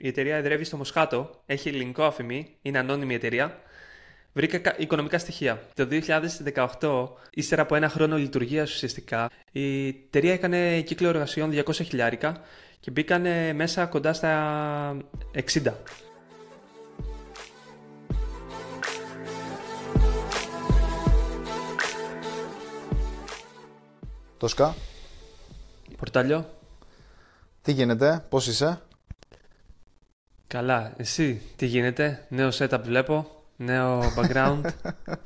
Η εταιρεία εδρεύει στο Μοσχάτο, έχει ελληνικό αφημί, είναι ανώνυμη εταιρεία. Βρήκα οικονομικά στοιχεία. Το 2018, ύστερα από ένα χρόνο λειτουργίας ουσιαστικά, η εταιρεία έκανε κύκλο εργασιών 200 χιλιάρικα και μπήκαν μέσα κοντά στα 60. Τόσκα. Πορτάλιο. Τι γίνεται, πώς είσαι; Καλά, εσύ τι γίνεται, νέο setup βλέπω, νέο background.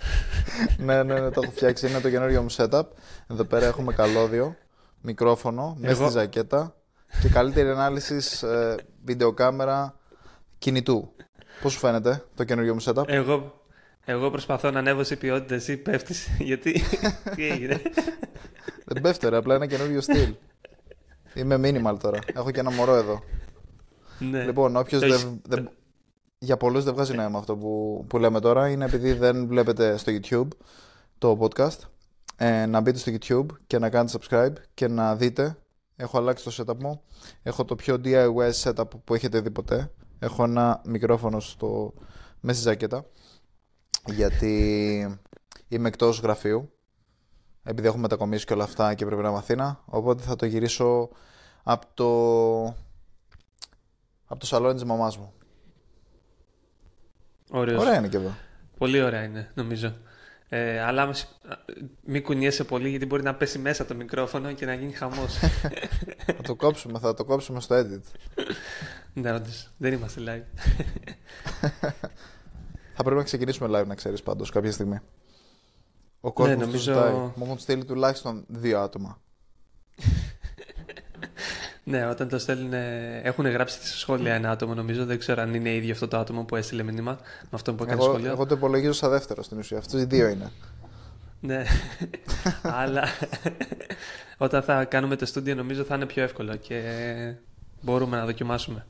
ναι, ναι, ναι, το έχω φτιάξει, είναι το καινούριο μου setup. Εδώ πέρα έχουμε καλώδιο, μικρόφωνο, μέσα στη ζακέτα και καλύτερη ανάλυσης ε, βιντεοκάμερα κινητού. Πώς σου φαίνεται το καινούριο μου setup; Εγώ, εγώ προσπαθώ να ανέβω σε ποιότητα, εσύ πέφτεις, γιατί, τι έγινε; Δεν πέφτω ρε, απλά ένα καινούριο στυλ. Είμαι minimal τώρα, έχω και ένα μωρό εδώ. Ναι. Λοιπόν, όποιος δεν. Για πολλούς δεν βγάζει νόημα αυτό που, που λέμε τώρα. Είναι επειδή δεν βλέπετε στο YouTube το podcast. Ε, να μπείτε στο YouTube και να κάνετε subscribe και να δείτε. Έχω αλλάξει το setup μου. Έχω το πιο DIY setup που έχετε δει ποτέ. Έχω ένα μικρόφωνο στο μέσα στη ζακέτα. Γιατί είμαι εκτός γραφείου. Επειδή έχω μετακομίσει και όλα αυτά και πρέπει να είμαι Αθήνα. Οπότε θα το γυρίσω από το από το σαλόνι της μαμάς μου. Ωραίος. Ωραία είναι και εδώ. Πολύ ωραία είναι, νομίζω. Ε, αλλά μην κουνιέσαι πολύ γιατί μπορεί να πέσει μέσα το μικρόφωνο και να γίνει χαμός. θα το κόψουμε, θα το κόψουμε στο edit. ναι, όντως. Δεν είμαστε live. θα πρέπει να ξεκινήσουμε live, να ξέρεις πάντως, κάποια στιγμή. Ο κόσμος ναι, νομίζω... Μου έχουν στείλει τουλάχιστον δύο άτομα. Ναι, όταν το στέλνουν. Έχουν γράψει σε σχόλια ένα άτομο, νομίζω. Δεν ξέρω αν είναι ίδιο αυτό το άτομο που έστειλε μήνυμα με αυτό που έκανε εγώ, σχόλιο. Εγώ το υπολογίζω σαν δεύτερο στην ουσία. Αυτοί οι δύο είναι. ναι. Αλλά όταν θα κάνουμε το στούντιο, νομίζω θα είναι πιο εύκολο και μπορούμε να δοκιμάσουμε.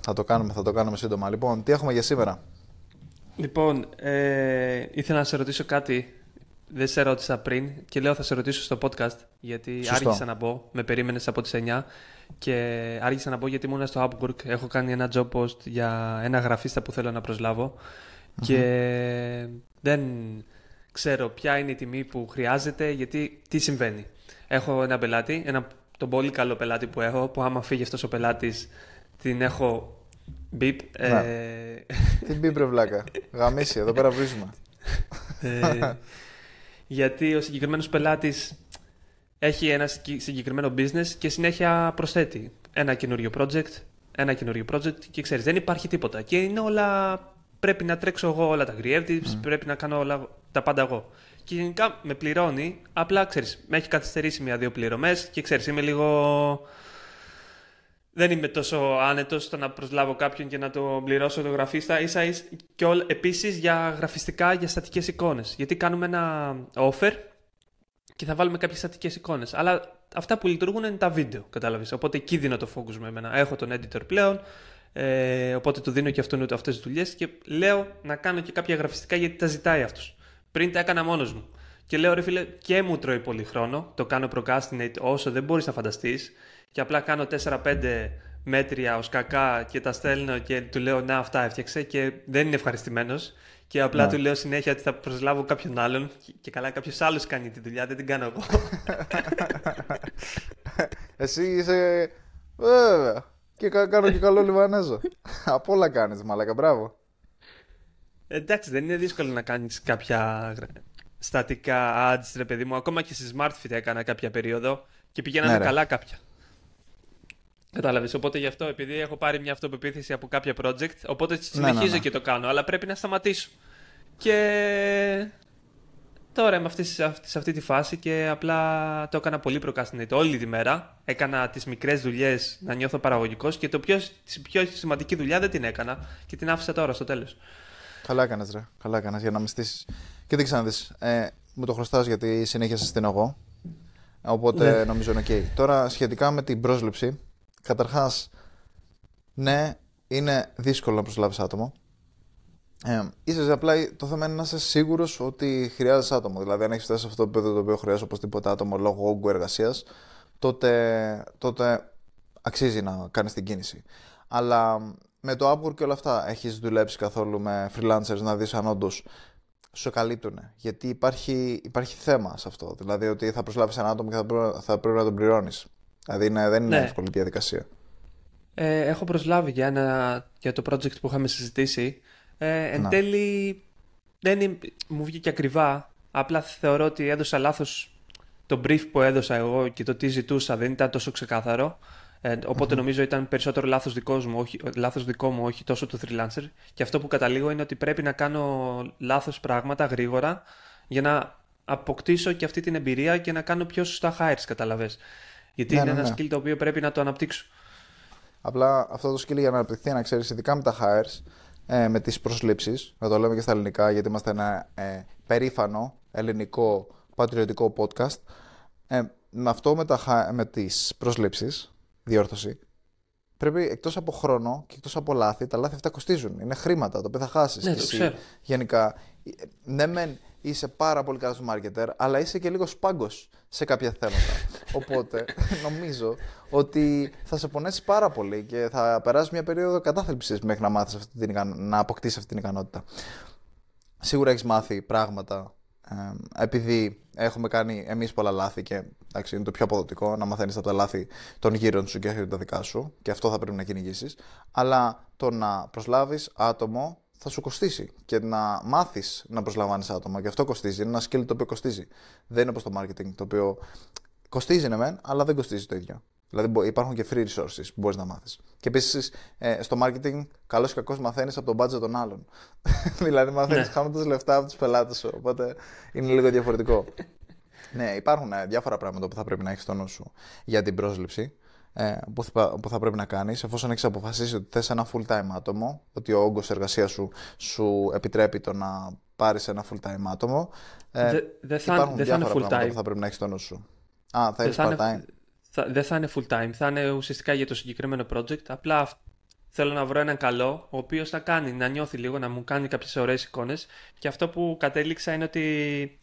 Θα το κάνουμε, θα το κάνουμε σύντομα. Λοιπόν, τι έχουμε για σήμερα; Λοιπόν, ε, ήθελα να σε ρωτήσω κάτι δεν σε ρώτησα πριν και λέω θα σε ρωτήσω στο podcast γιατί Σωστό. άργησα να μπω. Με περίμενες από τις 9 και άργησα να μπω γιατί ήμουν στο Upwork. Έχω κάνει ένα job post για ένα γραφίστα που θέλω να προσλαβω και δεν ξέρω ποια είναι η τιμή που χρειάζεται γιατί τι συμβαίνει. Έχω ένα πελάτη, ένα, τον πολύ καλό πελάτη που έχω που άμα φύγει αυτός ο πελάτης την έχω Μπιπ. Ε... Τι μπιπ ρε βλάκα. Γαμίσια, εδώ πέρα βρίζουμε. Ε, γιατί ο συγκεκριμένος πελάτης έχει ένα συγκεκριμένο business και συνέχεια προσθέτει ένα καινούριο project, ένα καινούριο project και ξέρεις, δεν υπάρχει τίποτα. Και είναι όλα. Πρέπει να τρέξω εγώ όλα τα creatives, πρέπει να κάνω όλα τα πάντα εγώ. Και γενικά με πληρώνει, απλά ξέρεις, με έχει καθυστερήσει μια-δύο πληρωμές και ξέρεις, είμαι λίγο δεν είμαι τόσο άνετος στο να προσλάβω κάποιον και να το πληρώσω το γραφίστα. Ίσα ίσα και όλ, επίσης για γραφιστικά, για στατικές εικόνες. Γιατί κάνουμε ένα offer και θα βάλουμε κάποιες στατικές εικόνες. Αλλά αυτά που λειτουργούν είναι τα βίντεο, κατάλαβες. Οπότε εκεί δίνω το focus με εμένα. Έχω τον editor πλέον, ε, οπότε του δίνω και αυτόν αυτές τις δουλειές και λέω να κάνω και κάποια γραφιστικά γιατί τα ζητάει αυτός. Πριν τα έκανα μόνος μου. Και λέω ρε φίλε, και μου τρώει πολύ χρόνο. Το κάνω procrastinate όσο δεν μπορείς να φανταστείς και απλά κάνω 4-5 μέτρια ως κακά και τα στέλνω και του λέω να αυτά έφτιαξε και δεν είναι ευχαριστημένος. Και απλά ναι. του λέω συνέχεια ότι θα προσλάβω κάποιον άλλον και καλά κάποιος άλλος κάνει τη δουλειά, δεν την κάνω εγώ. Εσύ είσαι. Βέβαια. Και κάνω και καλό Λιβανέζο. Από όλα κάνεις, μαλακα, μπράβο. Εντάξει, δεν είναι δύσκολο να κάνεις κάποια στατικά ads, ρε παιδί μου. Ακόμα και στη SmartFit έκανα κάποια περίοδο και πηγαίνανε ναι, καλά κάποια. Κατάλαβες. Οπότε γι' αυτό, επειδή έχω πάρει μια αυτοπεποίθηση από κάποια project, οπότε ναι, συνεχίζω ναι, ναι, και το κάνω, αλλά πρέπει να σταματήσω. Και τώρα είμαι αυτή, σε αυτή τη φάση και απλά το έκανα πολύ procrastinate όλη τη μέρα. Έκανα τις μικρές δουλειές να νιώθω παραγωγικός και το πιο, τη πιο σημαντική δουλειά δεν την έκανα και την άφησα τώρα στο τέλος. Καλά έκανες, ρε. Καλά έκανες για να με στήσεις. Και δεν ξαναδείς. Ε, μου το χρωστάς γιατί συνέχεια στην εγώ. Οπότε ναι. νομίζω είναι OK. Τώρα σχετικά με την πρόσληψη, Καταρχάς, ναι, είναι δύσκολο να προσλάβεις άτομο. Ε, ίσως απλά το θέμα είναι να είσαι σίγουρος ότι χρειάζεσαι άτομο. Δηλαδή, αν έχεις φτάσει σε αυτό το επίπεδο το οποίο χρειάζεσαι οπωσδήποτε άτομο λόγω όγκου εργασίας, τότε, τότε αξίζει να κάνεις την κίνηση. Αλλά με το Upwork και όλα αυτά, έχεις δουλέψει καθόλου με freelancers να δεις αν όντως σου καλύπτουν. Γιατί υπάρχει, υπάρχει θέμα σε αυτό. Δηλαδή ότι θα προσλάβεις ένα άτομο και θα πρέπει, θα πρέπει να τον πληρώνεις. Δηλαδή είναι, δεν είναι ναι. εύκολη διαδικασία. Ε, έχω προσλάβει για, ένα, για το project που είχαμε συζητήσει. Ε, εν να. τέλει δεν είναι, μου βγήκε ακριβά. Απλά θεωρώ ότι έδωσα λάθος το brief που έδωσα εγώ και το τι ζητούσα δεν ήταν τόσο ξεκάθαρο. Ε, οποτε νομίζω ήταν περισσότερο λάθος, δικός μου, όχι, λάθος δικό μου, όχι τόσο του freelancer. Και αυτό που καταλήγω είναι ότι πρέπει να κάνω λάθος πράγματα γρήγορα για να αποκτήσω και αυτή την εμπειρία και να κάνω πιο σωστά hires, καταλαβες. Γιατί ναι, είναι ναι, ένα ναι. skill το οποίο πρέπει να το αναπτύξω. Απλά αυτό το skill για να αναπτυχθεί, να ξέρεις, ειδικά με τα hires, ε, με τις προσλήψεις, να το λέμε και στα ελληνικά, γιατί είμαστε ένα ε, περήφανο ελληνικό πατριωτικό podcast. Ε, με αυτό με, τα, με τις προσλήψεις, διόρθωση, πρέπει εκτός από χρόνο και εκτός από λάθη, τα λάθη αυτά κοστίζουν. Είναι χρήματα τα οποία θα χάσεις. Ναι, το ξέρω. Γενικά, ναι, μεν είσαι πάρα πολύ καλός marketer, αλλά είσαι και λίγο σπάγκος σε κάποια θέματα. Οπότε νομίζω ότι θα σε πονέσει πάρα πολύ και θα περάσει μια περίοδο κατάθλιψης μέχρι να, μάθεις αυτή την, να αποκτήσεις αυτή την ικανότητα. Σίγουρα έχεις μάθει πράγματα επειδή έχουμε κάνει εμείς πολλά λάθη και εντάξει, είναι το πιο αποδοτικό να μαθαίνεις από τα λάθη των γύρων σου και όχι τα δικά σου και αυτό θα πρέπει να κυνηγήσεις. αλλά το να προσλάβεις άτομο θα σου κοστίσει και να μάθεις να προσλαμβάνεις άτομα και αυτό κοστίζει, είναι ένα skill το οποίο κοστίζει. Δεν είναι όπως το marketing το οποίο κοστίζει ναι μεν, αλλά δεν κοστίζει το ίδιο. Δηλαδή υπάρχουν και free resources που μπορείς να μάθεις. Και επίσης ε, στο marketing, καλός ή κακός μαθαίνεις από τον budget των άλλων. δηλαδή μαθαίνεις ναι. χάνοντας λεφτά από τους πελάτες σου. Οπότε είναι λίγο διαφορετικό. ναι, υπάρχουν ε, διάφορα πράγματα που θα πρέπει να έχεις στο νου σου για την πρόσληψη. Ε, που, θα, που θα πρέπει να κάνεις, εφόσον έχεις αποφασίσει ότι θες ένα full time άτομο, ότι ο όγκος εργασίας σου σου επιτρέπει το να πάρεις ένα full time άτομο. Ε, δεν δε θα, υπάρχουν δε διάφορα θα πράγματα που θα πρέπει να έχεις στο νου σου. Α, θα έχεις part time θα, δεν θα είναι full time, θα είναι ουσιαστικά για το συγκεκριμένο project. Απλά θέλω να βρω έναν καλό, ο οποίος θα κάνει, να νιώθει λίγο, να μου κάνει κάποιες ωραίες εικόνες. Και αυτό που κατέληξα είναι ότι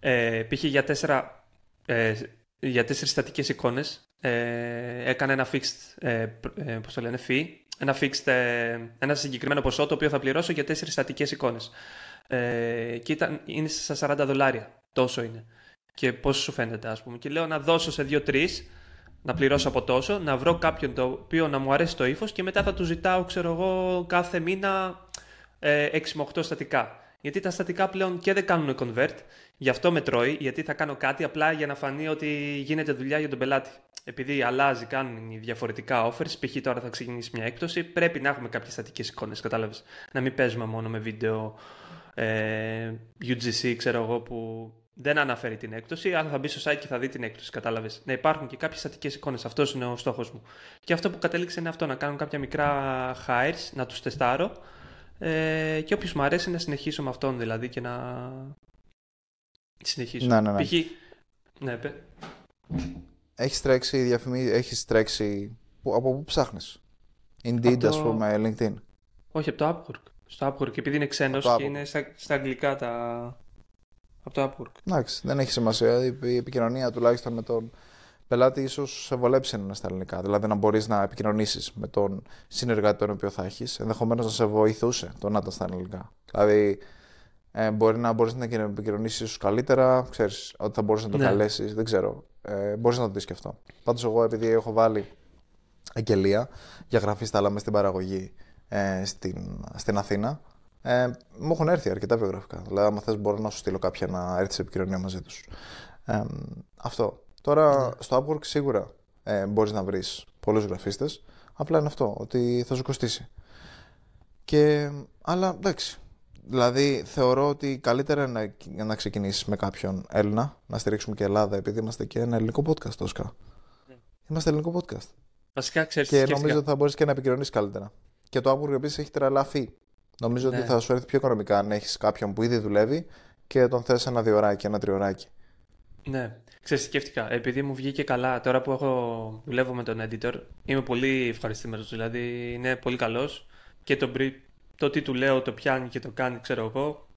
ε, π.χ. για τέσσερα, ε, για τέσσερις στατικές εικόνες ε, έκανε ένα fixed, ε, ε, πώς το λένε, fee, ένα fixed, ε, ένα συγκεκριμένο ποσό το οποίο θα πληρώσω για τέσσερις στατικές εικόνες. Ε, και ήταν, είναι στα 40 δολάρια, τόσο είναι και πώς σου φαίνεται, ας πούμε. Και λέω να δώσω σε δύο-τρεις, να πληρώσω από τόσο, να βρω κάποιον το οποίο να μου αρέσει το ύφος και μετά θα του ζητάω, ξέρω εγώ, κάθε μήνα ε, 6 με 8 στατικά. Γιατί τα στατικά πλέον και δεν κάνουν convert, γι' αυτό με τρώει, γιατί θα κάνω κάτι απλά για να φανεί ότι γίνεται δουλειά για τον πελάτη. Επειδή αλλάζει, κάνουν διαφορετικά offers, π.χ. τώρα θα ξεκινήσει μια έκπτωση, πρέπει να έχουμε κάποιες στατικές εικόνες, κατάλαβες. Να μην παίζουμε μόνο με βίντεο ε, UGC, ξέρω εγώ, που δεν αναφέρει την έκπτωση, αλλά θα μπει στο site και θα δει την έκπτωση. Κατάλαβες. Να υπάρχουν και κάποιες στατικές εικόνες. Αυτός είναι ο στόχος μου. Και αυτό που κατέληξε είναι αυτό, να κάνω κάποια μικρά hires, να τους τεστάρω. Ε, και όποιος μου αρέσει να συνεχίσω με αυτόν δηλαδή και να. Συνεχίσω. Ναι, ναι, ναι. Π.χ. Ναι, παι. Έχεις τρέξει διαφημίσει, έχεις τρέξει. Από πού ψάχνεις, Indeed, το... ας πούμε, LinkedIn. Όχι, από το Upwork. Στο Upwork, επειδή είναι ξένος και είναι στα, στα αγγλικά τα, από το Upwork. Εντάξει, δεν έχει σημασία. Η επικοινωνία τουλάχιστον με τον πελάτη ίσως σε βολέψει να είναι στα ελληνικά. Δηλαδή να μπορείς να επικοινωνήσεις με τον συνεργάτη τον οποίο θα έχεις. Ενδεχομένως να σε βοηθούσε το να ήταν στα ελληνικά. Δηλαδή ε, μπορεί να μπορείς να επικοινωνήσεις ίσω καλύτερα. Ξέρεις ότι θα μπορούσες να το ναι. καλέσεις. Δεν ξέρω. Ε, μπορείς να το δεις και αυτό. Πάντως, εγώ επειδή έχω βάλει αγγελία για γραφή στα άλλα στην παραγωγή ε, στην, στην Αθήνα, ε, μου έχουν έρθει αρκετά βιογραφικά. Δηλαδή, αν θες, μπορώ να σου στείλω κάποια να έρθει σε επικοινωνία μαζί τους. Ε, αυτό. Τώρα, ναι. στο Upwork σίγουρα ε, μπορείς να βρεις πολλούς γραφίστες. Απλά είναι αυτό, ότι θα σου κοστίσει. Και, αλλά εντάξει. Δηλαδή, θεωρώ ότι καλύτερα να, να ξεκινήσεις με κάποιον Έλληνα, να στηρίξουμε και Ελλάδα, επειδή είμαστε και ένα ελληνικό podcast, Τόσκα. Ναι. Είμαστε ελληνικό podcast. Βασικά, ξέρεις, και νομίζω ότι θα μπορείς και να επικοινωνήσεις καλύτερα. Και το Upwork επίσης έχει τρελαφεί Νομίζω ναι. ότι θα σου έρθει πιο οικονομικά αν έχεις κάποιον που ήδη δουλεύει και τον θες ένα διωράκι, ένα τριωράκι. Ναι, ξέρεις, σκέφτηκα. Επειδή μου βγήκε καλά τώρα που έχω, δουλεύω με τον editor, είμαι πολύ ευχαριστημένος. Δηλαδή είναι πολύ καλός και το, το τι του λέω το πιάνει και το κάνει, ξέρω εγώ.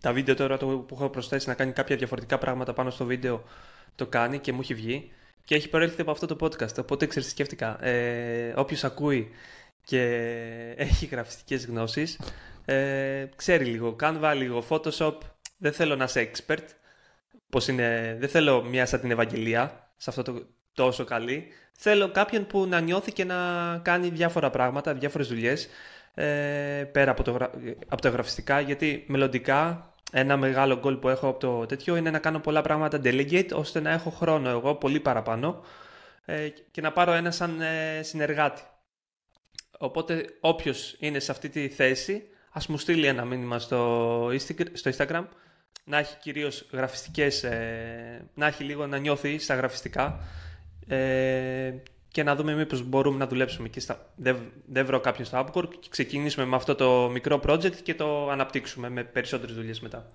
Τα βίντεο τώρα το που έχω προσθέσει να κάνει κάποια διαφορετικά πράγματα πάνω στο βίντεο το κάνει και μου έχει βγει. και έχει προέλθει από αυτό το podcast. Οπότε ξέρεις, σκέφτηκα. Ε, Όποιος ακούει και έχει γραφιστικές γνώσεις, ε, ξέρει λίγο Canva, λίγο Photoshop. Δεν θέλω να είσαι expert. Πώς είναι, δεν θέλω μία σαν την Ευαγγελία, σε αυτό το τόσο καλή. Θέλω κάποιον που να νιώθει και να κάνει διάφορα πράγματα, διάφορες δουλειές, ε, πέρα από, το, από τα γραφιστικά, γιατί μελλοντικά ένα μεγάλο goal που έχω από το τέτοιο είναι να κάνω πολλά πράγματα delegate, ώστε να έχω χρόνο εγώ πολύ παραπάνω ε, και να πάρω ένα σαν ε, συνεργάτη. Οπότε όποιος είναι σε αυτή τη θέση, ας μου στείλει ένα μήνυμα στο, στο Instagram, να έχει κυρίως γραφιστικές, ε, να έχει λίγο να νιώθει στα γραφιστικά. Ε, και να δούμε μήπως μπορούμε να δουλέψουμε και στα... δεν, δεν βρω κάποιον στο Upwork και ξεκινήσουμε με αυτό το μικρό project και το αναπτύξουμε με περισσότερες δουλειές μετά.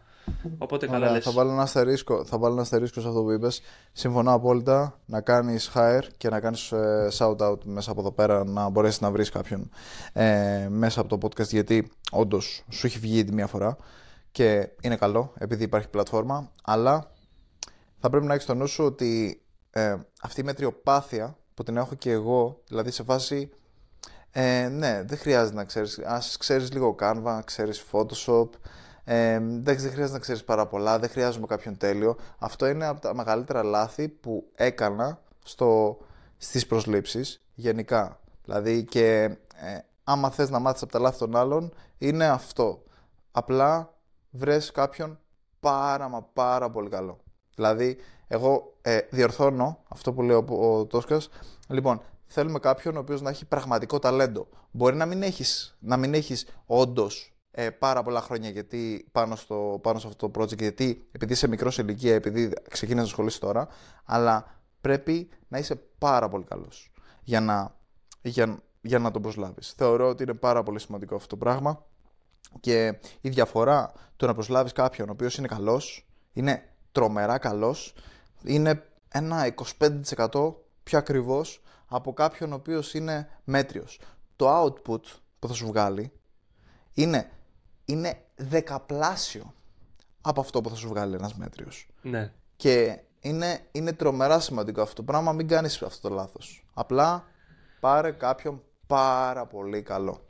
Οπότε καλά λες. Θα βάλω, ένα αστερίσκο, θα βάλω ένα αστερίσκο σε αυτό που είπες. Συμφωνώ απόλυτα να κάνεις hire και να κάνεις ε, shout out μέσα από εδώ πέρα να μπορέσεις να βρεις κάποιον ε, μέσα από το podcast γιατί όντως σου έχει βγει ήδη μία φορά και είναι καλό επειδή υπάρχει πλατφόρμα αλλά θα πρέπει να έχεις στο νου σου ότι ε, αυτή η μετριοπάθεια που την έχω και εγώ, δηλαδή σε φάση, ε, ναι, δεν χρειάζεται να ξέρεις, ας ξέρεις λίγο Canva, ξέρεις Photoshop, ε, δεν χρειάζεται να ξέρεις πάρα πολλά, δεν χρειάζομαι κάποιον τέλειο. Αυτό είναι από τα μεγαλύτερα λάθη που έκανα στο, στις προσλήψεις γενικά. Δηλαδή και ε, άμα θες να μάθεις από τα λάθη των άλλων, είναι αυτό. Απλά βρες κάποιον πάρα μα πάρα πολύ καλό. Δηλαδή, εγώ ε, διορθώνω αυτό που λέει ο, ο Τόσκας. Λοιπόν, θέλουμε κάποιον ο οποίος να έχει πραγματικό ταλέντο. Μπορεί να μην έχεις, να μην έχεις όντως ε, πάρα πολλά χρόνια γιατί, πάνω, στο, πάνω σε αυτό το project, γιατί επειδή είσαι μικρός σε ηλικία, επειδή ξεκίνησες να ασχολείσαι τώρα, αλλά πρέπει να είσαι πάρα πολύ καλός για να, για, για να τον προσλάβεις. Θεωρώ ότι είναι πάρα πολύ σημαντικό αυτό το πράγμα και η διαφορά του να προσλάβεις κάποιον ο οποίος είναι καλός, είναι τρομερά καλός, είναι ένα 25% πιο ακριβώς από κάποιον ο οποίος είναι μέτριος. Το output που θα σου βγάλει είναι, είναι δεκαπλάσιο από αυτό που θα σου βγάλει ένας μέτριος. Ναι. Και είναι, είναι τρομερά σημαντικό αυτό το πράγμα, μην κάνεις αυτό το λάθος. Απλά πάρε κάποιον πάρα πολύ καλό.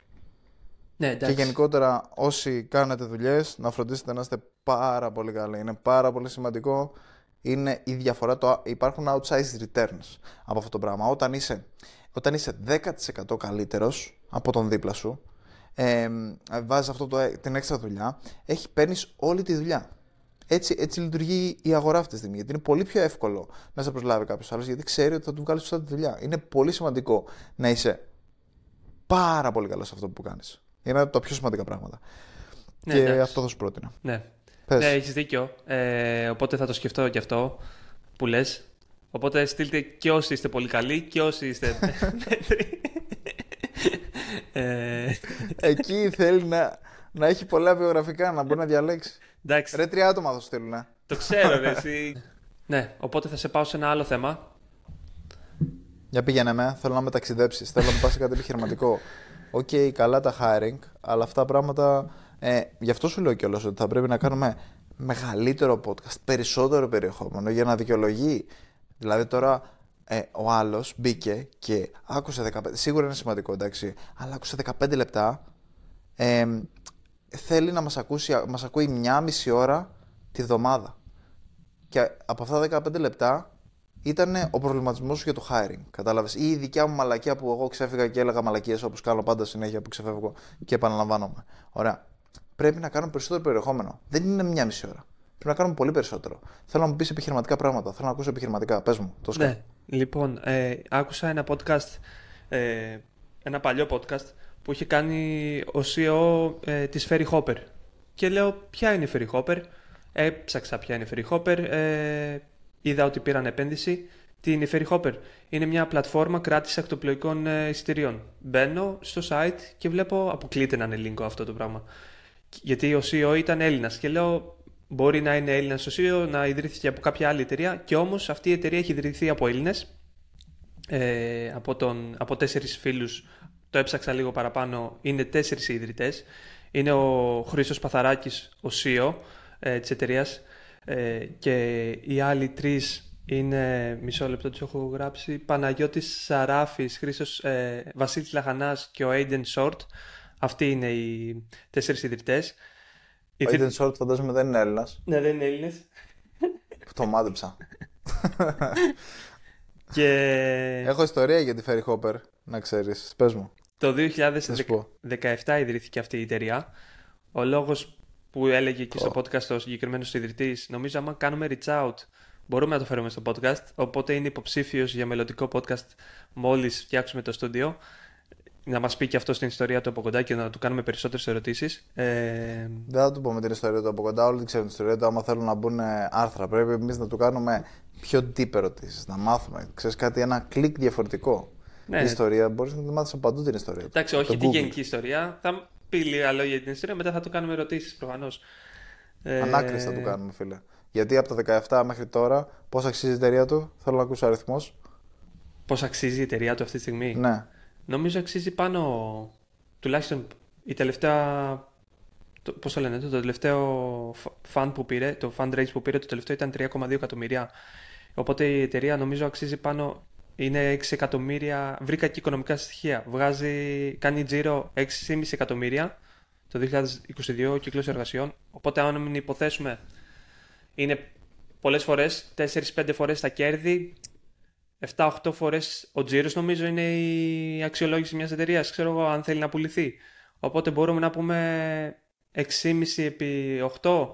Ναι, και γενικότερα όσοι κάνετε δουλειές να φροντίσετε να είστε πάρα πολύ καλοί. Είναι πάρα πολύ σημαντικό είναι η διαφορά, το, υπάρχουν outsized returns από αυτό το πράγμα. Όταν είσαι, όταν είσαι 10% καλύτερος από τον δίπλα σου, ε, βάζεις αυτό το, την έξτρα δουλειά, έχει, παίρνεις όλη τη δουλειά. Έτσι, έτσι λειτουργεί η αγορά αυτή τη στιγμή. Γιατί είναι πολύ πιο εύκολο να σε προσλάβει κάποιος άλλος, γιατί ξέρει ότι θα του βγάλεις σωστά τη δουλειά. Είναι πολύ σημαντικό να είσαι πάρα πολύ καλός σε αυτό που κάνεις. Είναι από τα πιο σημαντικά πράγματα. Ναι, και αυτό θα σου πρότεινα. Ναι. Ναι, έχεις δίκιο. Ε, οπότε θα το σκεφτώ και αυτό που λες. Οπότε στείλτε και όσοι είστε πολύ καλοί και όσοι είστε μέτροι. ε... Εκεί θέλει να, να έχει πολλά βιογραφικά, να μπορεί να διαλέξει. Εντάξει. Ρε τρία άτομα θα στείλουν. Ε. Το ξέρω, ρε, εσύ. ναι, οπότε θα σε πάω σε ένα άλλο θέμα. Για πήγαινε με, θέλω να με ταξιδέψεις. Θέλω να μου πας κάτι επιχειρηματικό. OK, okay, καλά τα hiring, αλλά αυτά πράγματα ε, γι' αυτό σου λέω κιόλας ότι θα πρέπει να κάνουμε μεγαλύτερο podcast, περισσότερο περιεχόμενο για να δικαιολογεί. Δηλαδή τώρα ε, ο άλλος μπήκε και άκουσε 15. Σίγουρα είναι σημαντικό εντάξει, αλλά άκουσε 15 λεπτά. Ε, θέλει να μας, ακούσει, μας ακούει μια μισή ώρα τη βδομάδα. Και από αυτά τα 15 λεπτά ήταν ο προβληματισμός σου για το hiring. Κατάλαβες. Ή η δικιά μου μαλακία που εγώ ξέφυγα και έλεγα μαλακίες όπως κάνω πάντα συνέχεια που ξεφεύγω και επαναλαμβάνομαι. Ωραία πρέπει να κάνουμε περισσότερο περιεχόμενο. Δεν είναι μια μισή ώρα. Πρέπει να κάνουμε πολύ περισσότερο. Θέλω να μου πεις επιχειρηματικά πράγματα. Θέλω να ακούσω επιχειρηματικά. Πες μου, το Ναι, λοιπόν, ε, άκουσα ένα podcast, ε, ένα παλιό podcast που είχε κάνει ο CEO ε, της Ferry Hopper. Και λέω, ποια είναι η Ferry Hopper; Έψαξα ποια είναι η Ferry Hopper. Ε, είδα ότι πήραν επένδυση. Τι είναι η Ferry Hopper; Είναι μια πλατφόρμα κράτησης ακτοπλοϊκών ε, εισιτηρίων. Μπαίνω στο site και βλέπω, αποκλείται να είναι λίγο αυτό το πράγμα γιατί ο CEO ήταν Έλληνας. Και λέω, μπορεί να είναι Έλληνας ο CEO, να ιδρύθηκε από κάποια άλλη εταιρεία. Και όμως αυτή η εταιρεία έχει ιδρυθεί από Έλληνες. Ε, από, τον, από τέσσερις φίλους το έψαξα λίγο παραπάνω είναι τέσσερις οι ιδρυτές είναι ο Χρήστος Παθαράκης ο CEO ε, της εταιρείας ε, και οι άλλοι τρεις είναι μισό λεπτό τους έχω γράψει Παναγιώτης Σαράφης, Χρήστος ε, Βασίλης Λαχανάς και ο Aiden Short αυτοί είναι οι τέσσερις ιδρυτές. Ο Aiden Short φαντάζομαι δεν είναι Έλληνας. Ναι δεν είναι Έλληνες. Το μάδεψα και... έχω ιστορία για τη Ferry Hopper να ξέρεις, πες μου. Το 2017 ιδρύθηκε αυτή η εταιρεία. Ο λόγος που έλεγε και στο podcast ο συγκεκριμένος ιδρυτής, νομίζω άμα κάνουμε reach out μπορούμε να το φέρουμε στο podcast. Οπότε είναι υποψήφιος για μελλοντικό podcast μόλις φτιάξουμε το στούντιο. Να μας πει και αυτό στην ιστορία του από κοντά και να του κάνουμε περισσότερες ερωτήσεις. Ε... Δεν θα του πούμε την ιστορία του από κοντά. Όλοι ξέρουν την ιστορία του. Άμα θέλουν να μπουν άρθρα, πρέπει εμείς να του κάνουμε πιο deep ερωτήσεις. Να μάθουμε. Ξέρεις κάτι, ένα κλικ διαφορετικό. Ναι. Η ιστορία μπορείς να τη μάθεις από παντού την ιστορία. Εντάξει, όχι τη γενική ιστορία. Θα πει λίγα λόγια για την ιστορία, μετά θα του κάνουμε ερωτήσεις προφανώς. Ανάκριση θα του κάνουμε, φίλε. Γιατί από το 17 μέχρι τώρα, πώς αξίζει η εταιρεία του, θέλω να ακούσω αριθμός. Πώς αξίζει η εταιρεία του αυτή τη στιγμή; Ναι. Νομίζω αξίζει πάνω. Τουλάχιστον η τελευταία. Πώς το λένε, το, τελευταίο fund που πήρε, το fundraise που πήρε, το τελευταίο ήταν 3,2 εκατομμύρια. Οπότε η εταιρεία νομίζω αξίζει πάνω. Είναι 6 εκατομμύρια. Βρήκα και οικονομικά στοιχεία. Βγάζει, κάνει τζίρο 6,5 εκατομμύρια το 2022 κύκλος εργασιών. Οπότε, αν μην υποθέσουμε είναι πολλές φορές, 4-5 φορές τα κέρδη, 7-8 φορές ο τζίρος νομίζω είναι η αξιολόγηση μιας εταιρείας. Ξέρω εγώ αν θέλει να πουληθεί. Οπότε μπορούμε να πούμε 6,5 επί 8,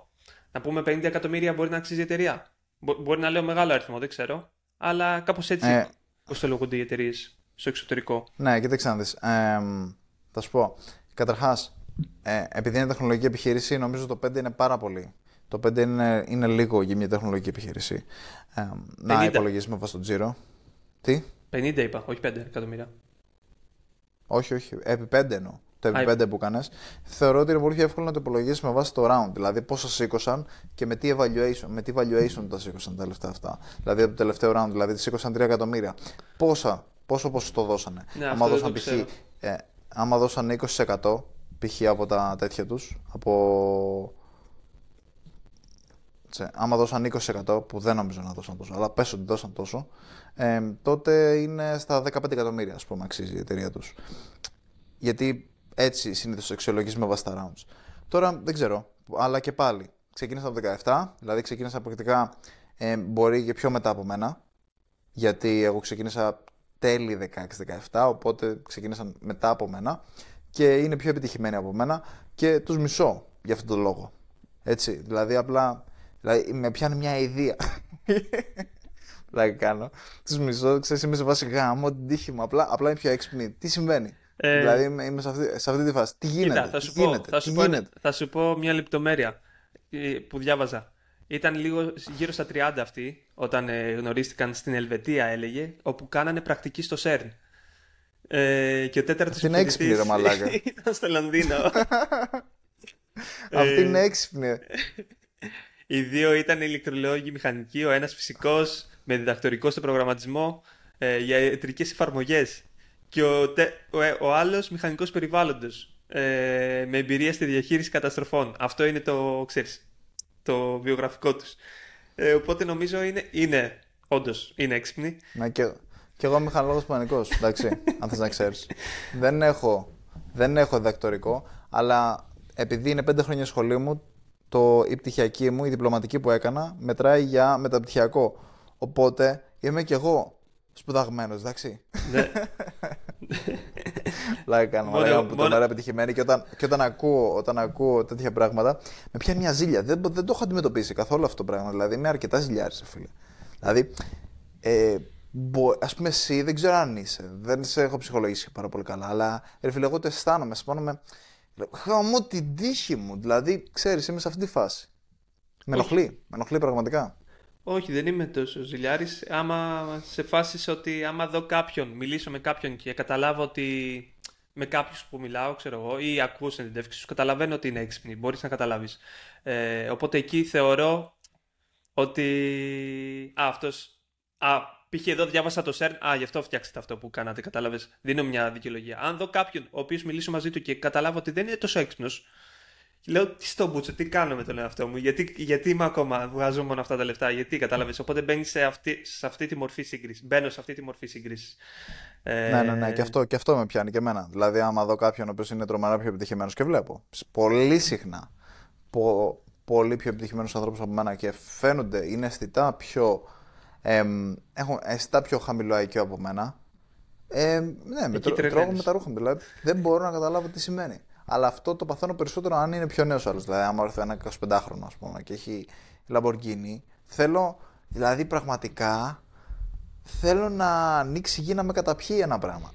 να πούμε 50 εκατομμύρια μπορεί να αξίζει η εταιρεία. Μπορεί να λέω μεγάλο αριθμό, δεν ξέρω. Αλλά κάπως έτσι ε, κοστολογούνται οι εταιρείες στο εξωτερικό. Ναι, κοίταξε να δει. Ε, θα σου πω. Καταρχάς, ε, επειδή είναι τεχνολογική επιχείρηση, νομίζω το 5 είναι πάρα πολύ το 5 είναι, είναι λίγο για μια τεχνολογική επιχείρηση. Ε, να υπολογίσουμε βάσει τον τζίρο. Τι; 50 είπα, όχι 5 εκατομμύρια. Όχι, όχι. Επί 5 εννοώ. Το επί 5 που έκανε. Θεωρώ ότι είναι πολύ πιο εύκολο να το υπολογίσεις με βάση το round. Δηλαδή πόσα σήκωσαν και με τι evaluation, με τι valuation τα σήκωσαν τα λεφτά αυτά. Δηλαδή από το τελευταίο round, δηλαδή σήκωσαν 3 εκατομμύρια. Πόσα, πόσο ποσοστό δώσανε; Ναι, άμα, δώσαν, π.χ., ε, άμα δώσαν 20% π.χ. από τα τέτοια τους, από άμα δώσαν 20% που δεν νομίζω να δώσαν τόσο, αλλά πες ότι δώσαν τόσο, ε, τότε είναι στα 15 εκατομμύρια, ας πούμε, αξίζει η εταιρεία τους. Γιατί έτσι συνήθως αξιολογείς με βάση τα rounds. Τώρα δεν ξέρω, αλλά και πάλι. Ξεκίνησα από 17, δηλαδή ξεκίνησα αποκτικά ε, μπορεί και πιο μετά από μένα, γιατί εγώ ξεκίνησα τέλη 16-17, οπότε ξεκίνησαν μετά από μένα και είναι πιο επιτυχημένοι από μένα και τους μισώ για αυτόν τον λόγο. Έτσι, δηλαδή απλά Δηλαδή με πιάνει μια ιδέα. Δηλαδή κάνω. Του μισώ, ξέρεις, είμαι σε βάση γάμο, την τύχη μου. Απλά, απλά είναι πιο έξυπνη. Τι συμβαίνει; Ε, δηλαδή είμαι σε αυτή, σε αυτή τη φάση. Τι γίνεται; Κοίτα, θα, σου πω, θα, σου πω, θα σου πω μια λεπτομέρεια ε, που διάβαζα. Ήταν λίγο γύρω στα 30 αυτοί, όταν ε, γνωρίστηκαν στην Ελβετία, έλεγε, όπου κάνανε πρακτική στο ΣΕΡΝ. Ε, και ο τέταρτος είναι έξυπνη, ρε μαλάκα. ήταν στο Λονδίνο. Αυτή είναι έξυπνη. Οι δύο ήταν ηλεκτρολόγοι μηχανικοί, ο ένας φυσικός με διδακτορικό στο προγραμματισμό ε, για ιατρικές εφαρμογές και ο, τε, ο, ε, ο άλλος μηχανικός περιβάλλοντος ε, με εμπειρία στη διαχείριση καταστροφών. Αυτό είναι το, ξέρεις, το βιογραφικό τους. Ε, οπότε νομίζω είναι, είναι όντως είναι έξυπνοι. Να και, και εγώ είμαι μηχανολόγος πανικός, εντάξει, αν θες να ξέρεις. δεν, έχω, δεν έχω διδακτορικό, αλλά επειδή είναι πέντε χρόνια σχολείο μου, το, η πτυχιακή μου, η διπλωματική που έκανα, μετράει για μεταπτυχιακό. Οπότε είμαι κι εγώ σπουδαγμένος, εντάξει. Ναι. Λάει κάνω, που τον άρα επιτυχημένη και όταν, και όταν, ακούω, όταν ακούω τέτοια πράγματα, με πιάνει μια ζήλια. Δεν, δεν το έχω αντιμετωπίσει καθόλου αυτό το πράγμα. Δηλαδή είμαι αρκετά ζηλιάρης, φίλε. Δηλαδή, ε, Α πούμε, εσύ δεν ξέρω αν είσαι. Δεν σε έχω ψυχολογήσει πάρα πολύ καλά. Αλλά ρε φίλε, εγώ το αισθάνομαι. Αισθάνομαι Χαμώ την τύχη μου. Δηλαδή, ξέρεις, είμαι σε αυτή τη φάση. Με ενοχλεί. Με ενοχλεί πραγματικά. Όχι, δεν είμαι τόσο ζηλιάρης. Άμα σε φάσεις ότι άμα δω κάποιον, μιλήσω με κάποιον και καταλάβω ότι με κάποιους που μιλάω, ξέρω εγώ, ή ακούω συνεντεύξεις σου, καταλαβαίνω ότι είναι έξυπνοι. Μπορείς να καταλάβεις. Ε, οπότε εκεί θεωρώ ότι. Α, αυτός. Α, π.χ. εδώ διάβασα το CERN. Α, γι' αυτό φτιάξετε αυτό που κάνατε. Κατάλαβες. Δίνω μια δικαιολογία. Αν δω κάποιον ο οποίος μιλήσω μαζί του και καταλάβω ότι δεν είναι τόσο έξυπνος Λέω τι στο μπούτσο, τι κάνω με τον εαυτό μου, γιατί, γιατί είμαι ακόμα, βγάζω μόνο αυτά τα λεφτά, γιατί κατάλαβες. Οπότε μπαίνει σε αυτή, σε αυτή τη μορφή σύγκρισης. Μπαίνω σε αυτή τη μορφή σύγκρισης. Ε... Ναι, ναι, ναι, και αυτό, και αυτό με πιάνει και εμένα. Δηλαδή, άμα δω κάποιον ο οποίος είναι τρομερά πιο επιτυχημένος και βλέπω πολύ συχνά πο, πολύ πιο επιτυχημένους ανθρώπους από μένα και φαίνονται, είναι αισθητά πιο. Ε, έχουν αισθητά πιο χαμηλό IQ από μένα. Ε, ναι, με τρώγω με τα ρούχα μου. Δηλαδή, δεν μπορώ να καταλάβω τι σημαίνει. Αλλά αυτό το παθαίνω περισσότερο αν είναι πιο νέος άλλος. Δηλαδή, άμα έρθει ένα 25χρονο, ας πούμε, και έχει Lamborghini, θέλω, δηλαδή πραγματικά θέλω να ανοίξει γη να με καταπιεί ένα πράγμα.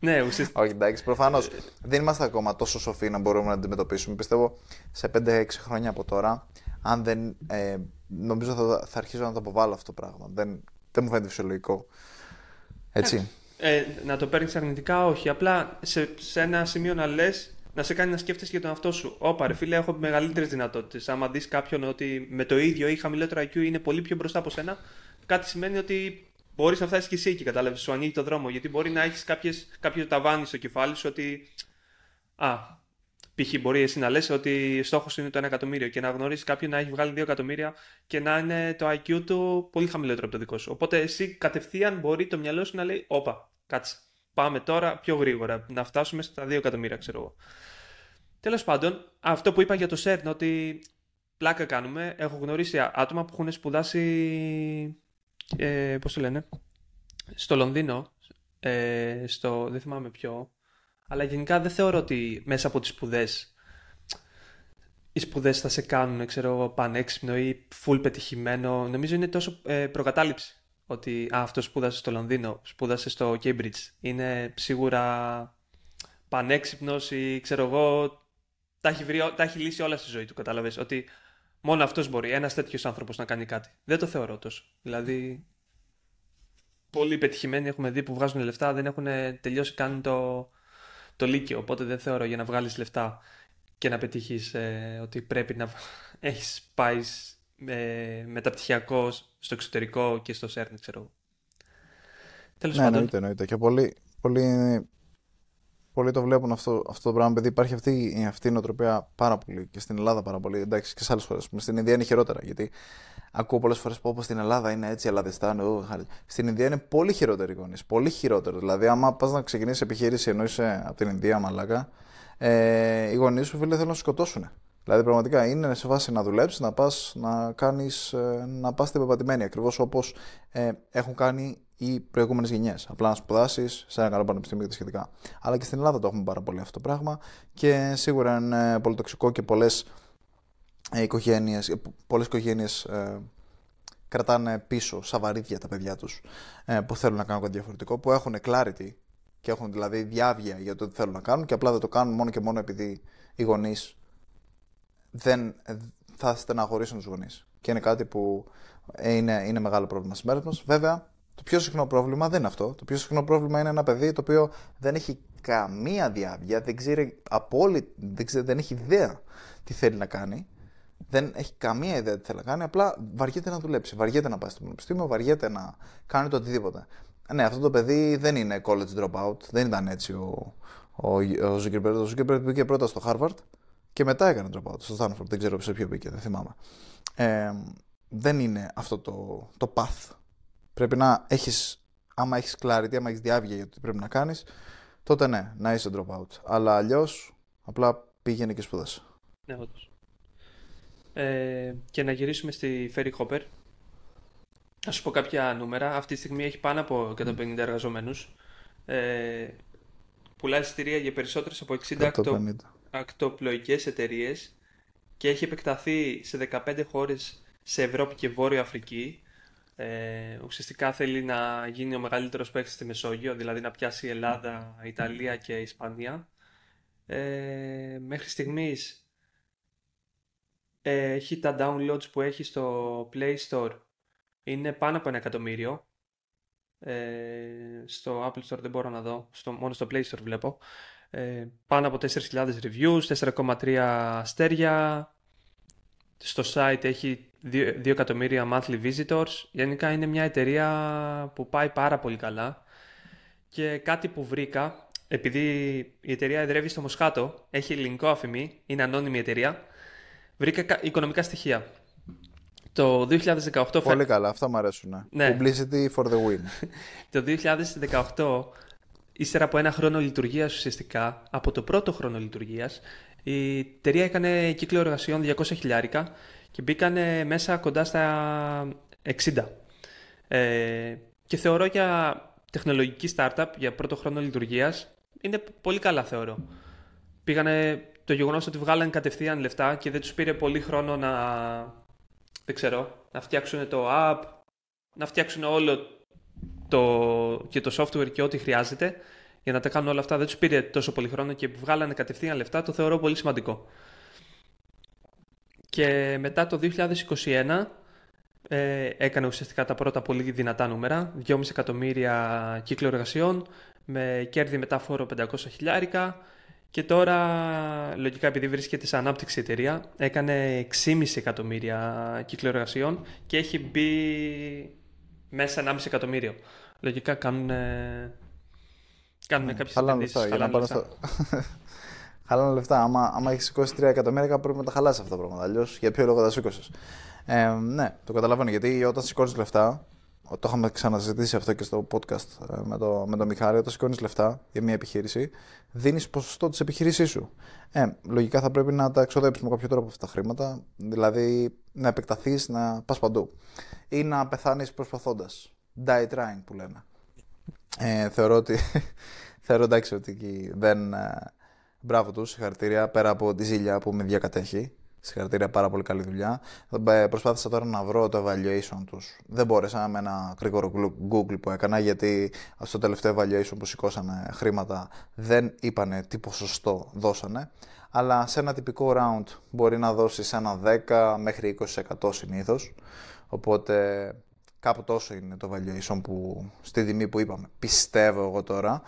ναι, ουσιαστικά. Όχι, εντάξει, προφανώς δεν είμαστε ακόμα τόσο σοφοί να μπορούμε να αντιμετωπίσουμε. Πιστεύω σε 5-6 χρόνια από τώρα, αν δεν. Ε, νομίζω θα, θα αρχίσω να το αποβάλω αυτό το πράγμα. Δεν, δεν μου φαίνεται φυσιολογικό. Έτσι. Ε, να το παίρνεις αρνητικά, όχι. Απλά σε, σε ένα σημείο να λες, να σε κάνει να σκέφτεσαι για τον εαυτό σου. Όπα, ρε φίλε, έχω μεγαλύτερες δυνατότητες. Άμα δεις κάποιον ότι με το ίδιο ή χαμηλότερο IQ είναι πολύ πιο μπροστά από σένα, κάτι σημαίνει ότι μπορείς να φτάσεις και εσύ εκεί, κατάλαβες. Σου ανοίγει το δρόμο. Γιατί μπορεί να έχεις κάποιο ταβάνι στο κεφάλι σου ότι. Α, π.χ. μπορεί εσύ να λες ότι στόχος είναι το 1 εκατομμύριο και να γνωρίσει κάποιον να έχει βγάλει 2 εκατομμύρια και να είναι το IQ του πολύ χαμηλότερο από το δικό σου. Οπότε εσύ κατευθείαν μπορεί το μυαλό σου να λέει: Όπα, κάτσε. Πάμε τώρα πιο γρήγορα. Να φτάσουμε στα 2 εκατομμύρια, ξέρω εγώ. Τέλος πάντων, αυτό που είπα για το CERN, ότι πλάκα κάνουμε. Έχω γνωρίσει άτομα που έχουν σπουδάσει. Ε, Πώς το λένε, στο Λονδίνο. Ε, στο, δεν θυμάμαι ποιο. Αλλά γενικά δεν θεωρώ ότι μέσα από τις σπουδές οι σπουδές θα σε κάνουν, ξέρω, πανέξυπνο ή full πετυχημένο. Νομίζω είναι τόσο ε, προκατάληψη ότι α, αυτό σπούδασε στο Λονδίνο, σπούδασε στο Cambridge. Είναι σίγουρα πανέξυπνος ή ξέρω εγώ, τα έχει, βρει, τα έχει λύσει όλα στη ζωή του. Κατάλαβες ότι μόνο αυτός μπορεί, ένας τέτοιος άνθρωπος να κάνει κάτι. Δεν το θεωρώ τόσο. Δηλαδή, πολύ πετυχημένοι έχουμε δει που βγάζουν λεφτά, δεν έχουν τελειώσει καν το, το Λύκειο. Οπότε δεν θεωρώ για να βγάλεις λεφτά και να πετύχεις ε, ότι πρέπει να έχεις πάεις ε, μεταπτυχιακό στο εξωτερικό και στο ΣΕΡΝ, ξέρω Τέλος ναι, πάντων. Εννοείται, εννοείται. Και πολλοί, πολλοί, πολλοί το βλέπουν αυτό, αυτό το πράγμα, επειδή υπάρχει αυτή, αυτή η νοοτροπία πάρα πολύ και στην Ελλάδα πάρα πολύ. Εντάξει, και σε άλλες χώρες. Στην Ινδία είναι χειρότερα. Γιατί ακούω πολλές φορές που όπω στην Ελλάδα είναι έτσι, Ελλαδιστάν. Στην Ινδία είναι πολύ χειρότεροι γονείς. Πολύ χειρότερο. Δηλαδή, άμα πας να ξεκινήσεις επιχείρηση ενώ είσαι από την Ινδία, μαλάκα, ε, οι γονείς σου φίλε θέλουν να σκοτώσουν. Δηλαδή, πραγματικά είναι σε βάση να δουλέψεις, να πας να κάνεις, ε, να πας στην πεπατημένη ακριβώς όπως ε, έχουν κάνει οι προηγούμενες γενιές. Απλά να σπουδάσεις σε ένα καλό πανεπιστήμιο και τα σχετικά. Αλλά και στην Ελλάδα το έχουμε πάρα πολύ αυτό το πράγμα και σίγουρα είναι πολύ τοξικό και πολλές ε, οικογένειες πολλές οικογένειες, ε, κρατάνε πίσω σαβαρίδια τα παιδιά τους ε, που θέλουν να κάνουν κάτι διαφορετικό, που έχουν clarity και έχουν δηλαδή διάβια για το τι θέλουν να κάνουν και απλά δεν το κάνουν μόνο και μόνο επειδή οι γονείς δεν θα στεναχωρήσουν τους γονείς. Και είναι κάτι που είναι, είναι μεγάλο πρόβλημα στις μέρες μας. Βέβαια, το πιο συχνό πρόβλημα δεν είναι αυτό. Το πιο συχνό πρόβλημα είναι ένα παιδί το οποίο δεν έχει καμία διάβια, δεν ξέρει απόλυτη, δεν, ξέρει, δεν έχει ιδέα τι θέλει να κάνει. Δεν έχει καμία ιδέα τι θέλει να κάνει, απλά βαριέται να δουλέψει, βαριέται να πάει στο πανεπιστήμιο, βαριέται να κάνει το οτιδήποτε. Ναι, αυτό το παιδί δεν είναι college dropout, δεν ήταν έτσι ο, ο, ο Zuckerberg. Ο Zuckerberg πήγε πρώτα στο Harvard και μετά έκανε dropout στο Stanford. Δεν ξέρω σε ποιο πήγε, δεν θυμάμαι. Ε, δεν είναι αυτό το, το path. Πρέπει να έχεις, άμα έχεις clarity, άμα έχεις διάβγεια για το τι πρέπει να κάνεις, τότε ναι, να είσαι dropout. Αλλά αλλιώς απλά πήγαινε και σπούδασε. Ναι, όντως. Ε, και να γυρίσουμε στη Ferry Hopper. Να σου πω κάποια νούμερα. Αυτή τη στιγμή έχει πάνω από 150 εργαζομένους. Ε, πουλάει εισιτήρια για περισσότερες από 60 ακτοπλοϊκές εταιρείες και έχει επεκταθεί σε 15 χώρες σε Ευρώπη και Βόρεια Αφρική. Ε, ουσιαστικά θέλει να γίνει ο μεγαλύτερος παίκτης στη Μεσόγειο, δηλαδή να πιάσει Ελλάδα, Ιταλία και Ισπανία. Ε, μέχρι στιγμής ε, έχει τα downloads που έχει στο Play Store είναι πάνω από ένα εκατομμύριο. Ε, στο Apple Store δεν μπορώ να δω, στο, μόνο στο Play Store βλέπω. Ε, πάνω από 4.000 reviews, 4,3 αστέρια. Στο site έχει 2, εκατομμύρια monthly visitors. Γενικά είναι μια εταιρεία που πάει πάρα πολύ καλά. Και κάτι που βρήκα επειδή η εταιρεία εδρεύει στο Μοσχάτο, έχει ελληνικό αφημί, είναι ανώνυμη εταιρεία, βρήκα οικονομικά στοιχεία. Το 2018... Πολύ καλά, αυτά μου αρέσουν. Ναι. Publicity for the win. το 2018, ύστερα από ένα χρόνο λειτουργίας ουσιαστικά, από το πρώτο χρόνο λειτουργίας, η εταιρεία έκανε κύκλο εργασιών 200 χιλιάρικα και μπήκαν μέσα κοντά στα 60. Ε, και θεωρώ για τεχνολογική startup, για πρώτο χρόνο λειτουργίας, είναι πολύ καλά θεωρώ. Πήγανε το γεγονός ότι βγάλανε κατευθείαν λεφτά και δεν τους πήρε πολύ χρόνο να, δεν ξέρω, να φτιάξουν το app, να φτιάξουν όλο το, και το software και ό,τι χρειάζεται για να τα κάνουν όλα αυτά. Δεν τους πήρε τόσο πολύ χρόνο και βγάλανε κατευθείαν λεφτά, το θεωρώ πολύ σημαντικό. Και μετά το 2021 ε, έκανε ουσιαστικά τα πρώτα πολύ δυνατά νούμερα, 2,5 εκατομμύρια κύκλο εργασιών, με κέρδη μετά φόρο 500 χιλιάρικα και τώρα, λογικά επειδή βρίσκεται σε ανάπτυξη εταιρεία, έκανε 6,5 εκατομμύρια κύκλο εργασιών και έχει μπει μέσα 1,5 εκατομμύριο. Λογικά κάνουν, κάνουν κάποιες Χαλάνε λεφτά, για να λεφτά. Χαλάνε λεφτά. Άμα, άμα έχεις σηκώσει 3 εκατομμύρια, πρέπει να τα χαλάσει αυτά τα πράγματα. Αλλιώς για ποιο λόγο τα σήκωσες. Ε, ναι, το καταλαβαίνω γιατί όταν σηκώνεις λεφτά, το είχαμε ξαναζητήσει αυτό και στο podcast ε, με το, με το Μιχάλη, όταν σηκώνεις λεφτά για μια επιχείρηση, δίνεις ποσοστό της επιχείρησής σου. Ε, λογικά θα πρέπει να τα εξοδέψεις με κάποιο τρόπο αυτά τα χρήματα, δηλαδή να επεκταθείς, να πας παντού. Ή να πεθάνεις προσπαθώντας. Die trying που λένε. Ε, θεωρώ ότι. θεωρώ εντάξει ότι δεν. Ε, μπράβο τους, συγχαρητήρια πέρα από τη ζήλια που με διακατέχει. Συγχαρητήρια, πάρα πολύ καλή δουλειά. Ε, προσπάθησα τώρα να βρω το evaluation τους. Δεν μπόρεσα με ένα γρήγορο Google που έκανα γιατί στο τελευταίο evaluation που σηκώσανε χρήματα δεν είπανε τι ποσοστό δώσανε. Αλλά σε ένα τυπικό round μπορεί να δώσεις ένα 10 μέχρι 20% συνήθως. Οπότε κάπου τόσο είναι το valuation που στη τιμή που είπαμε. Πιστεύω εγώ τώρα.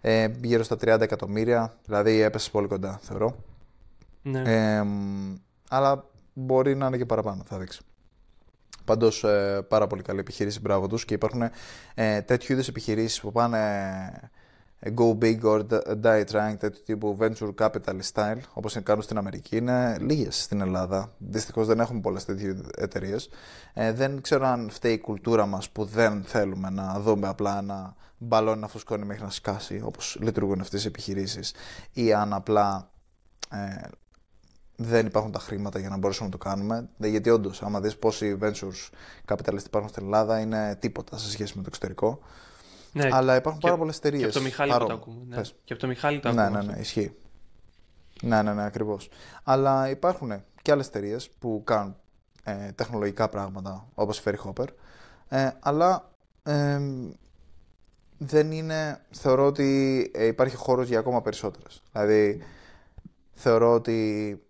Ε, γύρω στα 30 εκατομμύρια, δηλαδή έπεσε πολύ κοντά θεωρώ. Ναι. Ε, αλλά μπορεί να είναι και παραπάνω, θα δείξει. Πάντως, ε, πάρα πολύ καλή επιχείρηση, μπράβο τους και υπάρχουν ε, τέτοιου είδους επιχειρήσεις που πάνε ε, go big or die trying, τέτοιου τύπου venture capital style, όπως κάνουν στην Αμερική, είναι λίγες στην Ελλάδα. Δυστυχώς δεν έχουμε πολλές τέτοιου εταιρείες. Ε, δεν ξέρω αν φταίει η κουλτούρα μας που δεν θέλουμε να δούμε απλά ένα μπαλόνι να φουσκώνει μέχρι να σκάσει, όπως λειτουργούν αυτές οι επιχειρήσεις, ή αν απλά ε, δεν υπάρχουν τα χρήματα για να μπορέσουμε να το κάνουμε. Γιατί όντως, άμα δεις πόσοι ventures capitalists υπάρχουν στην Ελλάδα, είναι τίποτα σε σχέση με το εξωτερικό. Ναι, Αλλά υπάρχουν πάρα πολλές εταιρείες. Και από το Μιχάλη Παρό... το ακούμε. Ναι. Και από το Μιχάλη το ακούμε. Ναι, ναι, ναι, ισχύει. Ναι, ναι, ναι, ακριβώς. Αλλά υπάρχουν και άλλες εταιρείες που κάνουν ε, τεχνολογικά πράγματα, όπως η Ferry Hopper. Ε, αλλά ε, δεν είναι, θεωρώ ότι ε, υπάρχει χώρος για ακόμα περισσότερες. Δηλαδή, θεωρώ ότι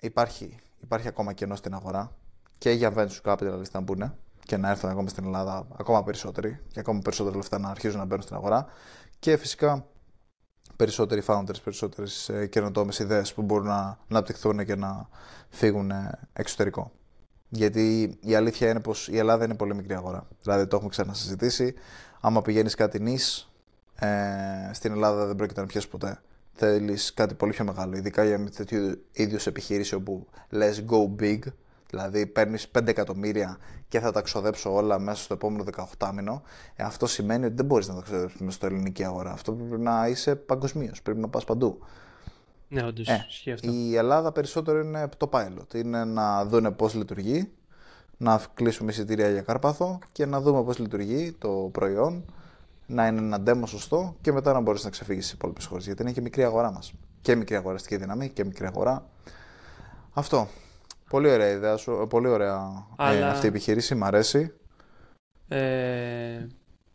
υπάρχει, υπάρχει ακόμα κενό στην αγορά και για venture capital να μπουν και να έρθουν ακόμα στην Ελλάδα ακόμα περισσότεροι και ακόμα περισσότερα λεφτά να αρχίζουν να μπαίνουν στην αγορά και φυσικά περισσότεροι founders, περισσότερες ε, καινοτόμες ιδέες που μπορούν να αναπτυχθούν και να φύγουν εξωτερικό. Γιατί η αλήθεια είναι πως η Ελλάδα είναι πολύ μικρή αγορά. Δηλαδή το έχουμε ξανασυζητήσει. Άμα πηγαίνεις κάτι νης, ε, στην Ελλάδα δεν πρόκειται να πιάσει ποτέ θέλεις κάτι πολύ πιο μεγάλο. Ειδικά για μια τέτοιου είδους επιχείρηση όπου λες go big, δηλαδή παίρνεις 5 εκατομμύρια και θα τα ξοδέψω όλα μέσα στο επόμενο 18 μήνο. Ε, αυτό σημαίνει ότι δεν μπορείς να τα ξοδέψεις μέσα στο ελληνική αγορά. Αυτό πρέπει να είσαι παγκοσμίως, πρέπει να πας παντού. Ναι, όντως. Ε, η Ελλάδα περισσότερο είναι το pilot. Είναι να δούνε πώς λειτουργεί, να κλείσουμε εισιτήρια για Κάρπαθο και να δούμε πώς λειτουργεί το προϊόν να είναι ένα demo σωστό και μετά να μπορείς να ξεφύγεις στις υπόλοιπες χώρες. Γιατί είναι και μικρή αγορά μας. Και μικρή αγοραστική δύναμη και μικρή αγορά. Αυτό. Πολύ ωραία ιδέα σου. Πολύ ωραία ε, αυτή η επιχείρηση. Μ' αρέσει. Ε,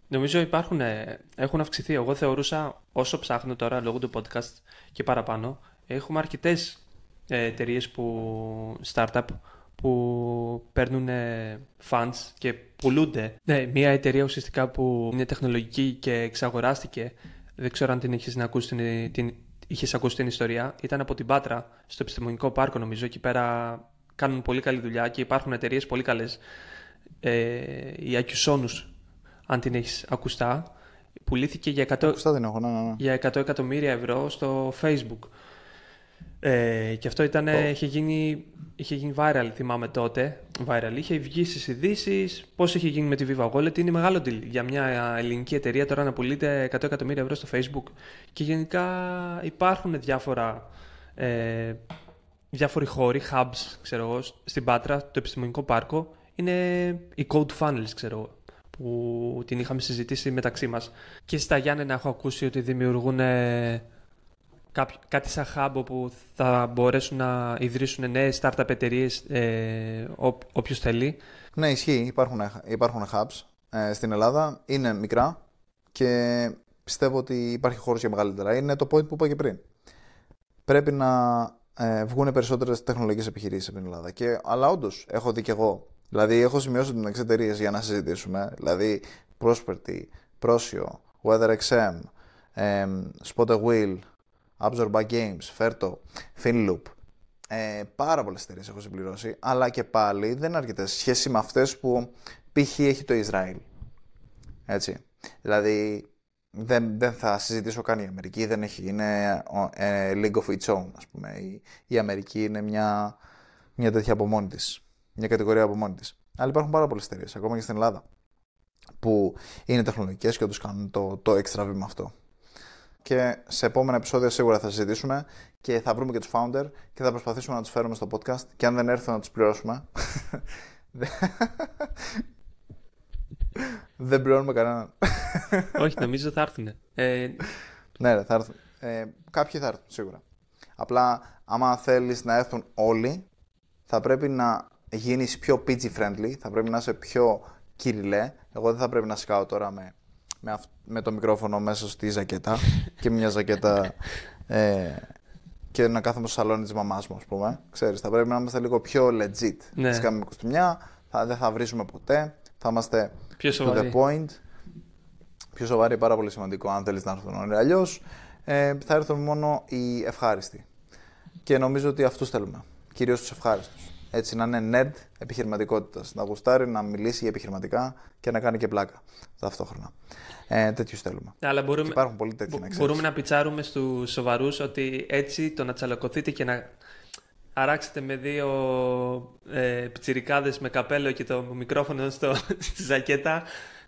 νομίζω υπάρχουν, ε, έχουν αυξηθεί. Εγώ θεωρούσα όσο ψάχνω τώρα λόγω του podcast και παραπάνω, έχουμε αρκετές ε, εταιρείες που startup που παίρνουν funds και πουλούνται. Ναι, μια εταιρεία ουσιαστικά που είναι τεχνολογική και εξαγοράστηκε, δεν ξέρω αν την έχεις ακούσεις την, την, είχες ακούσει την ιστορία, ήταν από την Πάτρα, στο επιστημονικό πάρκο νομίζω, εκεί πέρα κάνουν πολύ καλή δουλειά και υπάρχουν εταιρείες πολύ καλές. Ε, η Acusonus, αν την έχεις ακουστά, πουλήθηκε για 100, δεν έχω, ναι, ναι, ναι. για 100 εκατομμύρια ευρώ στο Facebook. Ε, και αυτό ήταν, είχε, γίνει, είχε γίνει viral, θυμάμαι τότε. Viral. Είχε βγει στις ειδήσεις πώς είχε γίνει με τη Viva Wallet. Είναι μεγάλο deal για μια ελληνική εταιρεία τώρα να πουλείται 100 εκατομμύρια ευρώ στο Facebook. Και γενικά υπάρχουν διάφορα. Ε, διάφοροι χώροι, hubs, ξέρω εγώ, στην Πάτρα, το επιστημονικό πάρκο, είναι οι code funnels, ξέρω εγώ, που την είχαμε συζητήσει μεταξύ μας. Και στα Γιάννενα έχω ακούσει ότι δημιουργούν κάτι σαν hub όπου θα μπορέσουν να ιδρύσουν νέες startup εταιρείες ε, όποιος θέλει. Ναι, ισχύει. Υπάρχουν, υπάρχουν hubs ε, στην Ελλάδα. Είναι μικρά και πιστεύω ότι υπάρχει χώρος για μεγαλύτερα. Είναι το point που είπα και πριν. Πρέπει να ε, βγουν περισσότερες τεχνολογικές επιχειρήσεις από την Ελλάδα. Και, αλλά όντως έχω δει και εγώ. Δηλαδή, έχω σημειώσει την εταιρείες για να συζητήσουμε. Δηλαδή, Prosperity, Prosio, WeatherXM, ε, Spot a Wheel, Absorb by Games, Ferto, FinLoop. Ε, πάρα πολλές εταιρείες έχω συμπληρώσει, αλλά και πάλι δεν είναι αρκετές σχέση με αυτές που π.χ. έχει το Ισραήλ. Έτσι. Δηλαδή, δεν, δεν θα συζητήσω καν η Αμερική, δεν έχει, είναι ε, League of its own, ας πούμε. Η, η Αμερική είναι μια, μια τέτοια από μόνη της, μια κατηγορία από μόνη της. Αλλά υπάρχουν πάρα πολλές εταιρείες, ακόμα και στην Ελλάδα, που είναι τεχνολογικές και όντως κάνουν το, το έξτρα βήμα αυτό και σε επόμενα επεισόδια σίγουρα θα συζητήσουμε και θα βρούμε και τους founder και θα προσπαθήσουμε να τους φέρουμε στο podcast και αν δεν έρθουν να τους πληρώσουμε δεν πληρώνουμε κανέναν. Όχι, νομίζω θα έρθουν. Ε... Ναι, θα έρθουν. Ε, κάποιοι θα έρθουν σίγουρα. Απλά άμα θέλεις να έρθουν όλοι θα πρέπει να γίνεις πιο PG friendly, θα πρέπει να είσαι πιο κυριλέ. Εγώ δεν θα πρέπει να σκάω τώρα με με, με το μικρόφωνο μέσα στη ζακέτα και μια ζακέτα ε, και να κάθομαι στο σαλόνι της μαμάς μου, ας πούμε. Ξέρεις, θα πρέπει να είμαστε λίγο πιο legit. Ναι. Θα κάνουμε κουστούμια, θα, δεν θα βρίσουμε ποτέ, θα είμαστε πιο to the point. Πιο σοβαρή, πάρα πολύ σημαντικό, αν θέλεις να έρθουν όλοι. Αλλιώς ε, θα έρθουν μόνο οι ευχάριστοι. Και νομίζω ότι αυτούς θέλουμε. Κυρίως τους ευχάριστους. Έτσι, να είναι nerd επιχειρηματικότητας. Να γουστάρει, να μιλήσει για επιχειρηματικά και να κάνει και πλάκα ταυτόχρονα. Ε, Τέτοιους θέλουμε. Αλλά μπορούμε, και υπάρχουν πολλοί τέτοιοι να Μπορούμε να πιτσάρουμε στους σοβαρούς ότι έτσι το να τσαλακωθείτε και να αράξετε με δύο ε, πιτσιρικάδες με καπέλο και το μικρόφωνο στο, στη ζακέτα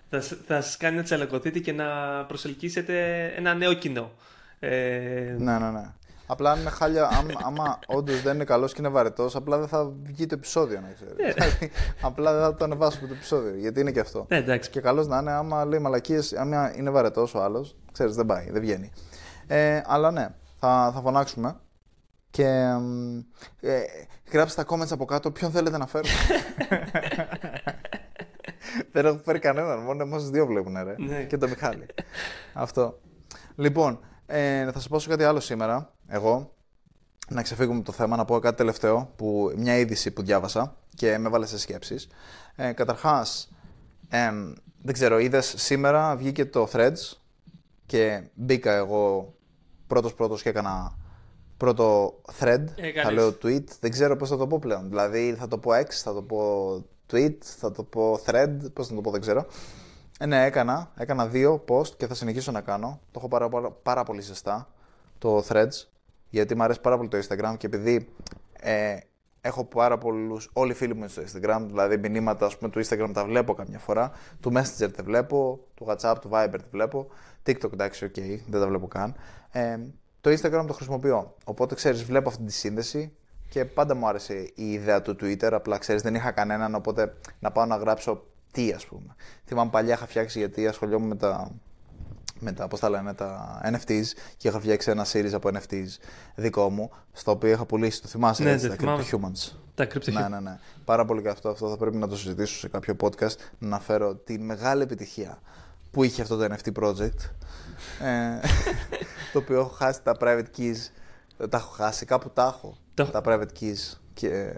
θα, θα σας κάνει να τσαλακωθείτε και να προσελκύσετε ένα νέο κοινό. Ε... Ναι, ναι, ναι. Απλά αν είναι χάλια, άμα, άμα όντως δεν είναι καλός και είναι βαρετός, απλά δεν θα βγει το επεισόδιο, να ξέρεις. Ναι. Δηλαδή, απλά δεν θα το ανεβάσουμε το επεισόδιο. Γιατί είναι και αυτό. Ναι, και καλός να είναι, άμα λέει μαλακίες, άμα είναι βαρετός ο άλλος, ξέρεις, δεν πάει, δεν βγαίνει. Ε, αλλά ναι, θα, θα φωνάξουμε. Και ε, γράψτε τα comments από κάτω ποιον θέλετε να φέρω. δεν έχω φέρει κανέναν, μόνο εμάς δύο βλέπουν, ρε. Ναι. Και το Μιχάλη. Αυτό. Λοιπόν, ε, θα σας πω σε κάτι άλλο σήμερα, εγώ. Να ξεφύγουμε το θέμα, να πω κάτι τελευταίο, που, μια είδηση που διάβασα και με βάλε σε σκέψεις. Ε, καταρχάς, ε, δεν ξέρω, είδες σήμερα βγήκε το Threads και μπήκα εγώ πρώτος πρώτος και έκανα πρώτο thread, Έκανες. θα λέω tweet, δεν ξέρω πώς θα το πω πλέον. Δηλαδή θα το πω X, θα το πω tweet, θα το πω thread, πώς θα το πω δεν ξέρω. Ε, ναι, έκανα. Έκανα δύο post και θα συνεχίσω να κάνω. Το έχω πάρα, πάρα, πάρα πολύ ζεστά το Threads, γιατί μου αρέσει πάρα πολύ το Instagram και επειδή ε, έχω πάρα πολλούς, όλοι οι φίλοι μου είναι στο Instagram, δηλαδή μηνύματα ας πούμε, του Instagram τα βλέπω καμιά φορά, του Messenger τα βλέπω, του WhatsApp, του Viber τα βλέπω, TikTok εντάξει, ok, δεν τα βλέπω καν. Ε, το Instagram το χρησιμοποιώ. Οπότε ξέρεις, βλέπω αυτή τη σύνδεση και πάντα μου άρεσε η ιδέα του Twitter. Απλά ξέρεις, δεν είχα κανέναν, οπότε να πάω να γράψω τι, ας πούμε. Θυμάμαι παλιά είχα φτιάξει γιατί ασχολιόμουν με τα, με τα, πώς τα λένε, τα NFTs και είχα φτιάξει ένα series από NFTs δικό μου, στο οποίο είχα πουλήσει, το θυμάσαι, ναι, έτσι, τα θυμάμαι. Crypto Humans; Τα Crypto Ναι, ναι, ναι. Πάρα πολύ και αυτό, αυτό θα πρέπει να το συζητήσω σε κάποιο podcast, να αναφέρω τη μεγάλη επιτυχία που είχε αυτό το NFT project, ε, το οποίο έχω χάσει τα private keys, τα έχω χάσει, κάπου τα έχω, τα private keys και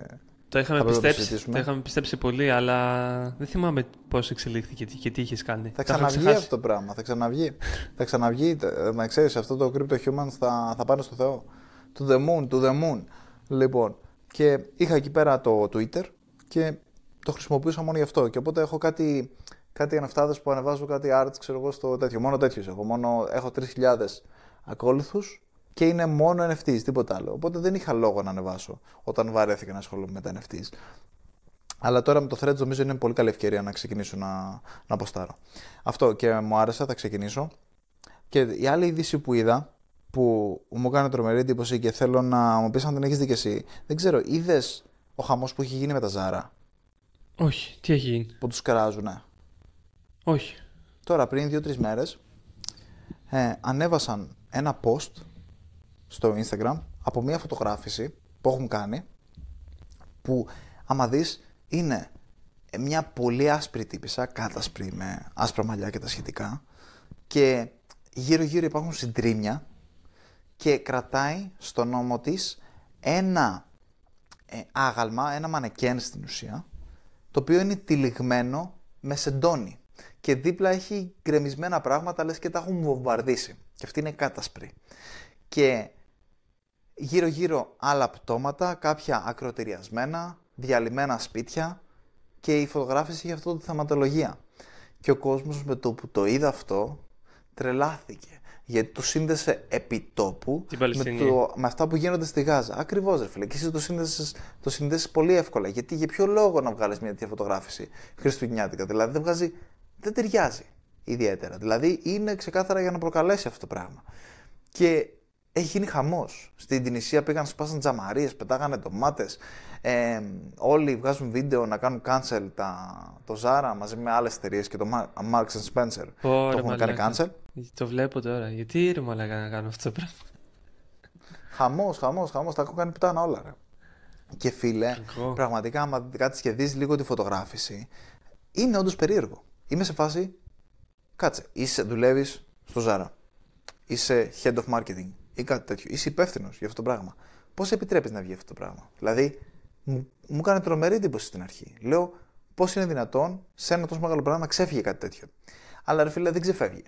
το είχαμε, πιστέψει, το, το είχαμε πιστέψει πολύ, αλλά δεν θυμάμαι πώς εξελίχθηκε και τι είχες κάνει. Θα ξαναβγεί αυτό το πράγμα. Θα ξαναβγεί. θα ξαναβγεί. Να ξέρεις, αυτό το Crypto Humans θα, θα πάνε στο Θεό. To the moon, to the moon. Λοιπόν, και είχα εκεί πέρα το Twitter και το χρησιμοποιούσα μόνο γι' αυτό. Και οπότε έχω κάτι κάτι αναφτάδε που ανεβάζω κάτι arts, ξέρω εγώ, στο τέτοιο. Μόνο τέτοιο έχω. Μόνο έχω 3.000 ακόλουθους και είναι μόνο NFTs, τίποτα άλλο. Οπότε δεν είχα λόγο να ανεβάσω όταν βαρέθηκα να ασχολούμαι με τα NFTs. Αλλά τώρα με το Threads νομίζω είναι πολύ καλή ευκαιρία να ξεκινήσω να, να αποστάρω. Αυτό και μου άρεσε, θα ξεκινήσω. Και η άλλη είδηση που είδα, που μου έκανε τρομερή εντύπωση και θέλω να μου πεις αν την έχεις δει και εσύ. Δεν ξέρω, είδες ο χαμός που έχει γίνει με τα Ζάρα. Όχι, τι έχει γίνει; Που τους κράζουνε. Όχι. Τώρα πριν δύο-τρεις μέρες ε, ανέβασαν ένα post στο Instagram από μια φωτογράφηση που έχουν κάνει που άμα δεις είναι μια πολύ άσπρη τύπησα, κάτασπρη με άσπρα μαλλιά και τα σχετικά και γύρω γύρω υπάρχουν συντρίμια και κρατάει στο νόμο της ένα ε, άγαλμα, ένα μανεκέν στην ουσία το οποίο είναι τυλιγμένο με σεντόνι και δίπλα έχει γκρεμισμένα πράγματα λες και τα έχουν βομβαρδίσει και αυτή είναι κάτασπρη και γύρω γύρω άλλα πτώματα, κάποια ακροτηριασμένα, διαλυμένα σπίτια και η φωτογράφηση είχε αυτό τη θεματολογία. Και ο κόσμος με το που το είδε αυτό τρελάθηκε. Γιατί το σύνδεσε επί τόπου με, το, με αυτά που γίνονται στη Γάζα. Ακριβώς, ρε φίλε. Και εσύ το σύνδεσες, το συνδέσεις πολύ εύκολα. Γιατί για ποιο λόγο να βγάλεις μια τέτοια φωτογράφηση Χριστουγεννιάτικα; Δηλαδή δεν βγάζει, δεν ταιριάζει ιδιαίτερα. Δηλαδή είναι ξεκάθαρα για να προκαλέσει αυτό το πράγμα. Και έχει γίνει χαμός. Στην Τινησία πήγαν, σπάσαν τζαμαρίες, πετάγανε ντομάτες. Ε, όλοι βγάζουν βίντεο να κάνουν cancel τα, το Zara μαζί με άλλες εταιρείες και το Marks Spencer. το έχουν κάνει cancel; Το βλέπω τώρα. Γιατί ρε μαλάκα να κάνω αυτό το πράγμα; Χαμός, χαμός, χαμός. Τα έχω κάνει πτάνα όλα. Ρε. Και φίλε, πραγματικά, άμα κάτσει και δει λίγο τη φωτογράφηση, είναι όντως περίεργο. Είμαι σε φάση. Κάτσε, είσαι, δουλεύεις στο Zara. Είσαι head of marketing ή κάτι τέτοιο. Είσαι υπεύθυνος για αυτό το πράγμα. Πώς επιτρέπεις να βγει αυτό το πράγμα; Δηλαδή, μου, μου έκανε τρομερή εντύπωση στην αρχή. Λέω, πώς είναι δυνατόν σε ένα τόσο μεγάλο πράγμα να ξέφυγε κάτι τέτοιο. Αλλά ρε φίλε, δεν ξεφεύγει.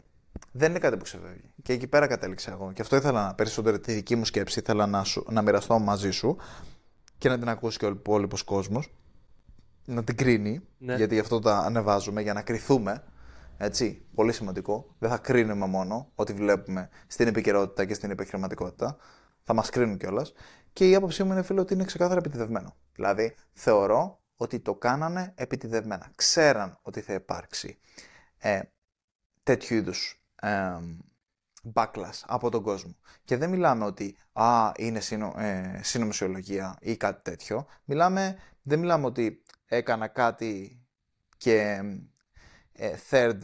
Δεν είναι κάτι που ξεφεύγει. Και εκεί πέρα κατέληξα εγώ. Και αυτό ήθελα να περισσότερο τη δική μου σκέψη, ήθελα να, σου, να μοιραστώ μαζί σου και να την ακούσει και ο υπόλοιπος κόσμος. Να την κρίνει, ναι. γιατί γι' αυτό τα ανεβάζουμε, για να κρυθούμε έτσι, πολύ σημαντικό. Δεν θα κρίνουμε μόνο ό,τι βλέπουμε στην επικαιρότητα και στην επιχειρηματικότητα. Θα μας κρίνουν κιόλας. Και η άποψή μου είναι, φίλο, ότι είναι ξεκάθαρα επιτιδευμένο. Δηλαδή, θεωρώ ότι το κάνανε επιτιδευμένα. Ξέραν ότι θα υπάρξει ε, τέτοιου είδους ε, backlash από τον κόσμο. Και δεν μιλάμε ότι α, είναι συνο, ε, συνωμοσιολογία ή κάτι τέτοιο. Μιλάμε, δεν μιλάμε ότι έκανα κάτι και ε, third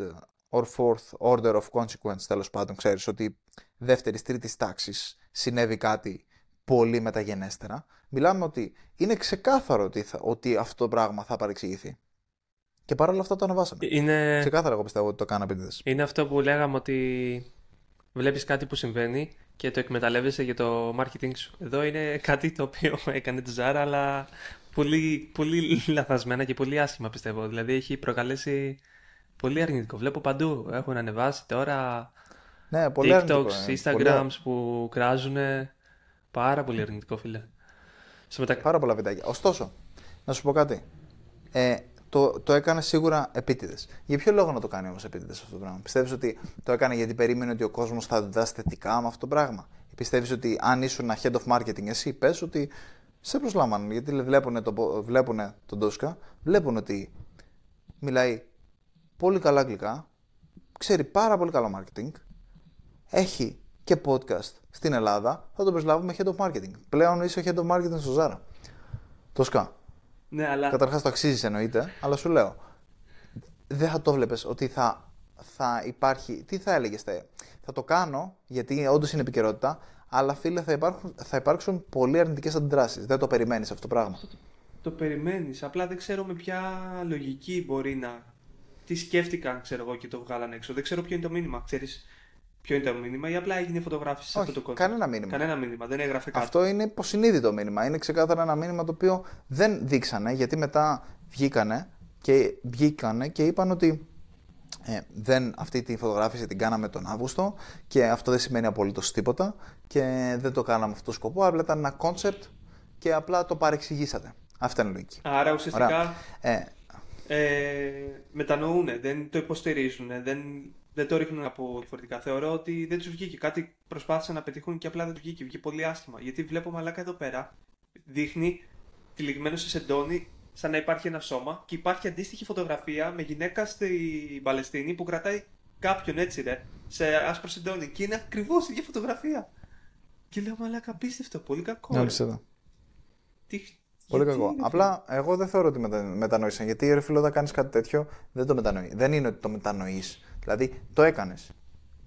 or fourth order of consequence, τέλος πάντων, ξέρεις ότι δεύτερης, τρίτης τάξης συνέβη κάτι πολύ μεταγενέστερα. Μιλάμε ότι είναι ξεκάθαρο ότι, θα, ότι αυτό το πράγμα θα παρεξηγηθεί. Και παρόλα αυτά το ανεβάσαμε. Είναι... Ξεκάθαρα εγώ πιστεύω ότι το κάνω επίτηδες. Είναι αυτό που λέγαμε ότι βλέπεις κάτι που συμβαίνει και το εκμεταλλεύεσαι για το marketing σου. Εδώ είναι κάτι το οποίο έκανε τη Ζάρα, αλλά πολύ, πολύ λαθασμένα και πολύ άσχημα πιστεύω. Δηλαδή έχει προκαλέσει πολύ αρνητικό. Βλέπω παντού. Έχουν ανεβάσει τώρα ναι, πολύ TikToks, Instagrams που κράζουν. Πάρα πολύ αρνητικό, φίλε. Πάρα πολλά βιντεάκια. Ωστόσο, να σου πω κάτι. Ε, το, το έκανε σίγουρα επίτηδες. Για ποιο λόγο να το κάνει όμως επίτηδες αυτό το πράγμα; Πιστεύεις ότι το έκανε γιατί περίμενε ότι ο κόσμος θα αντιδράσει θετικά με αυτό το πράγμα; Πιστεύεις ότι αν ήσουν head of marketing, εσύ πες ότι σε προσλάμβαναν. Γιατί βλέπουν, το, βλέπουν τον Τόσκα, βλέπουν ότι μιλάει πολύ καλά αγγλικά, ξέρει πάρα πολύ καλό marketing, έχει και podcast στην Ελλάδα, θα τον προσλάβουμε head of marketing. Πλέον είσαι head of marketing στο Zara. Το ΣΚΑ. Ναι, αλλά... Καταρχάς το αξίζεις εννοείται, αλλά σου λέω, δεν θα το βλέπεις ότι θα, θα υπάρχει, τι θα έλεγες, θα, θα το κάνω γιατί όντως είναι επικαιρότητα, αλλά φίλε θα, υπάρχουν, θα υπάρξουν πολύ αρνητικές αντιδράσεις. Δεν το περιμένεις αυτό το πράγμα. Το, το περιμένεις, απλά δεν ξέρω με ποια λογική μπορεί να τι σκέφτηκαν, ξέρω εγώ, και το βγάλανε έξω. Δεν ξέρω ποιο είναι το μήνυμα. Ξέρεις ποιο είναι το μήνυμα ή απλά έγινε φωτογράφηση σε αυτό το κόμμα. Κανένα μήνυμα. Κανένα μήνυμα, δεν έγραφε κάτι. Αυτό είναι υποσυνείδητο μήνυμα. Είναι ξεκάθαρα ένα μήνυμα το οποίο δεν δείξανε γιατί μετά βγήκανε και, βγήκανε και είπαν ότι ε, δεν, αυτή τη φωτογράφηση την κάναμε τον Αύγουστο και αυτό δεν σημαίνει απολύτως τίποτα και δεν το κάναμε αυτό το σκοπό. Απλά ήταν ένα concept και απλά το παρεξηγήσατε. Αυτή είναι η λογική. Άρα ουσιαστικά. Ε, ε, μετανοούν, δεν το υποστηρίζουν, δεν, δεν το ρίχνουν από διαφορετικά. Θεωρώ ότι δεν τους βγήκε. Κάτι προσπάθησαν να πετύχουν και απλά δεν τους βγήκε. Βγήκε πολύ άσχημα. Γιατί βλέπω μαλάκα εδώ πέρα δείχνει τυλιγμένο σε σεντόνι σαν να υπάρχει ένα σώμα και υπάρχει αντίστοιχη φωτογραφία με γυναίκα στη Παλαιστίνη που κρατάει κάποιον έτσι ρε, σε άσπρο σεντόνι και είναι ακριβώς η ίδια φωτογραφία. Και λέω μαλάκα απίστευτο, πολύ κακό. Ναι, Τι, Πολύ κακό. Απλά εγώ δεν θεωρώ ότι μετα... μετανοήσαν. Γιατί ρε φίλο, όταν κάνεις κάτι τέτοιο, δεν το μετανοεί. Δεν είναι ότι το μετανοείς. Δηλαδή, το έκανες.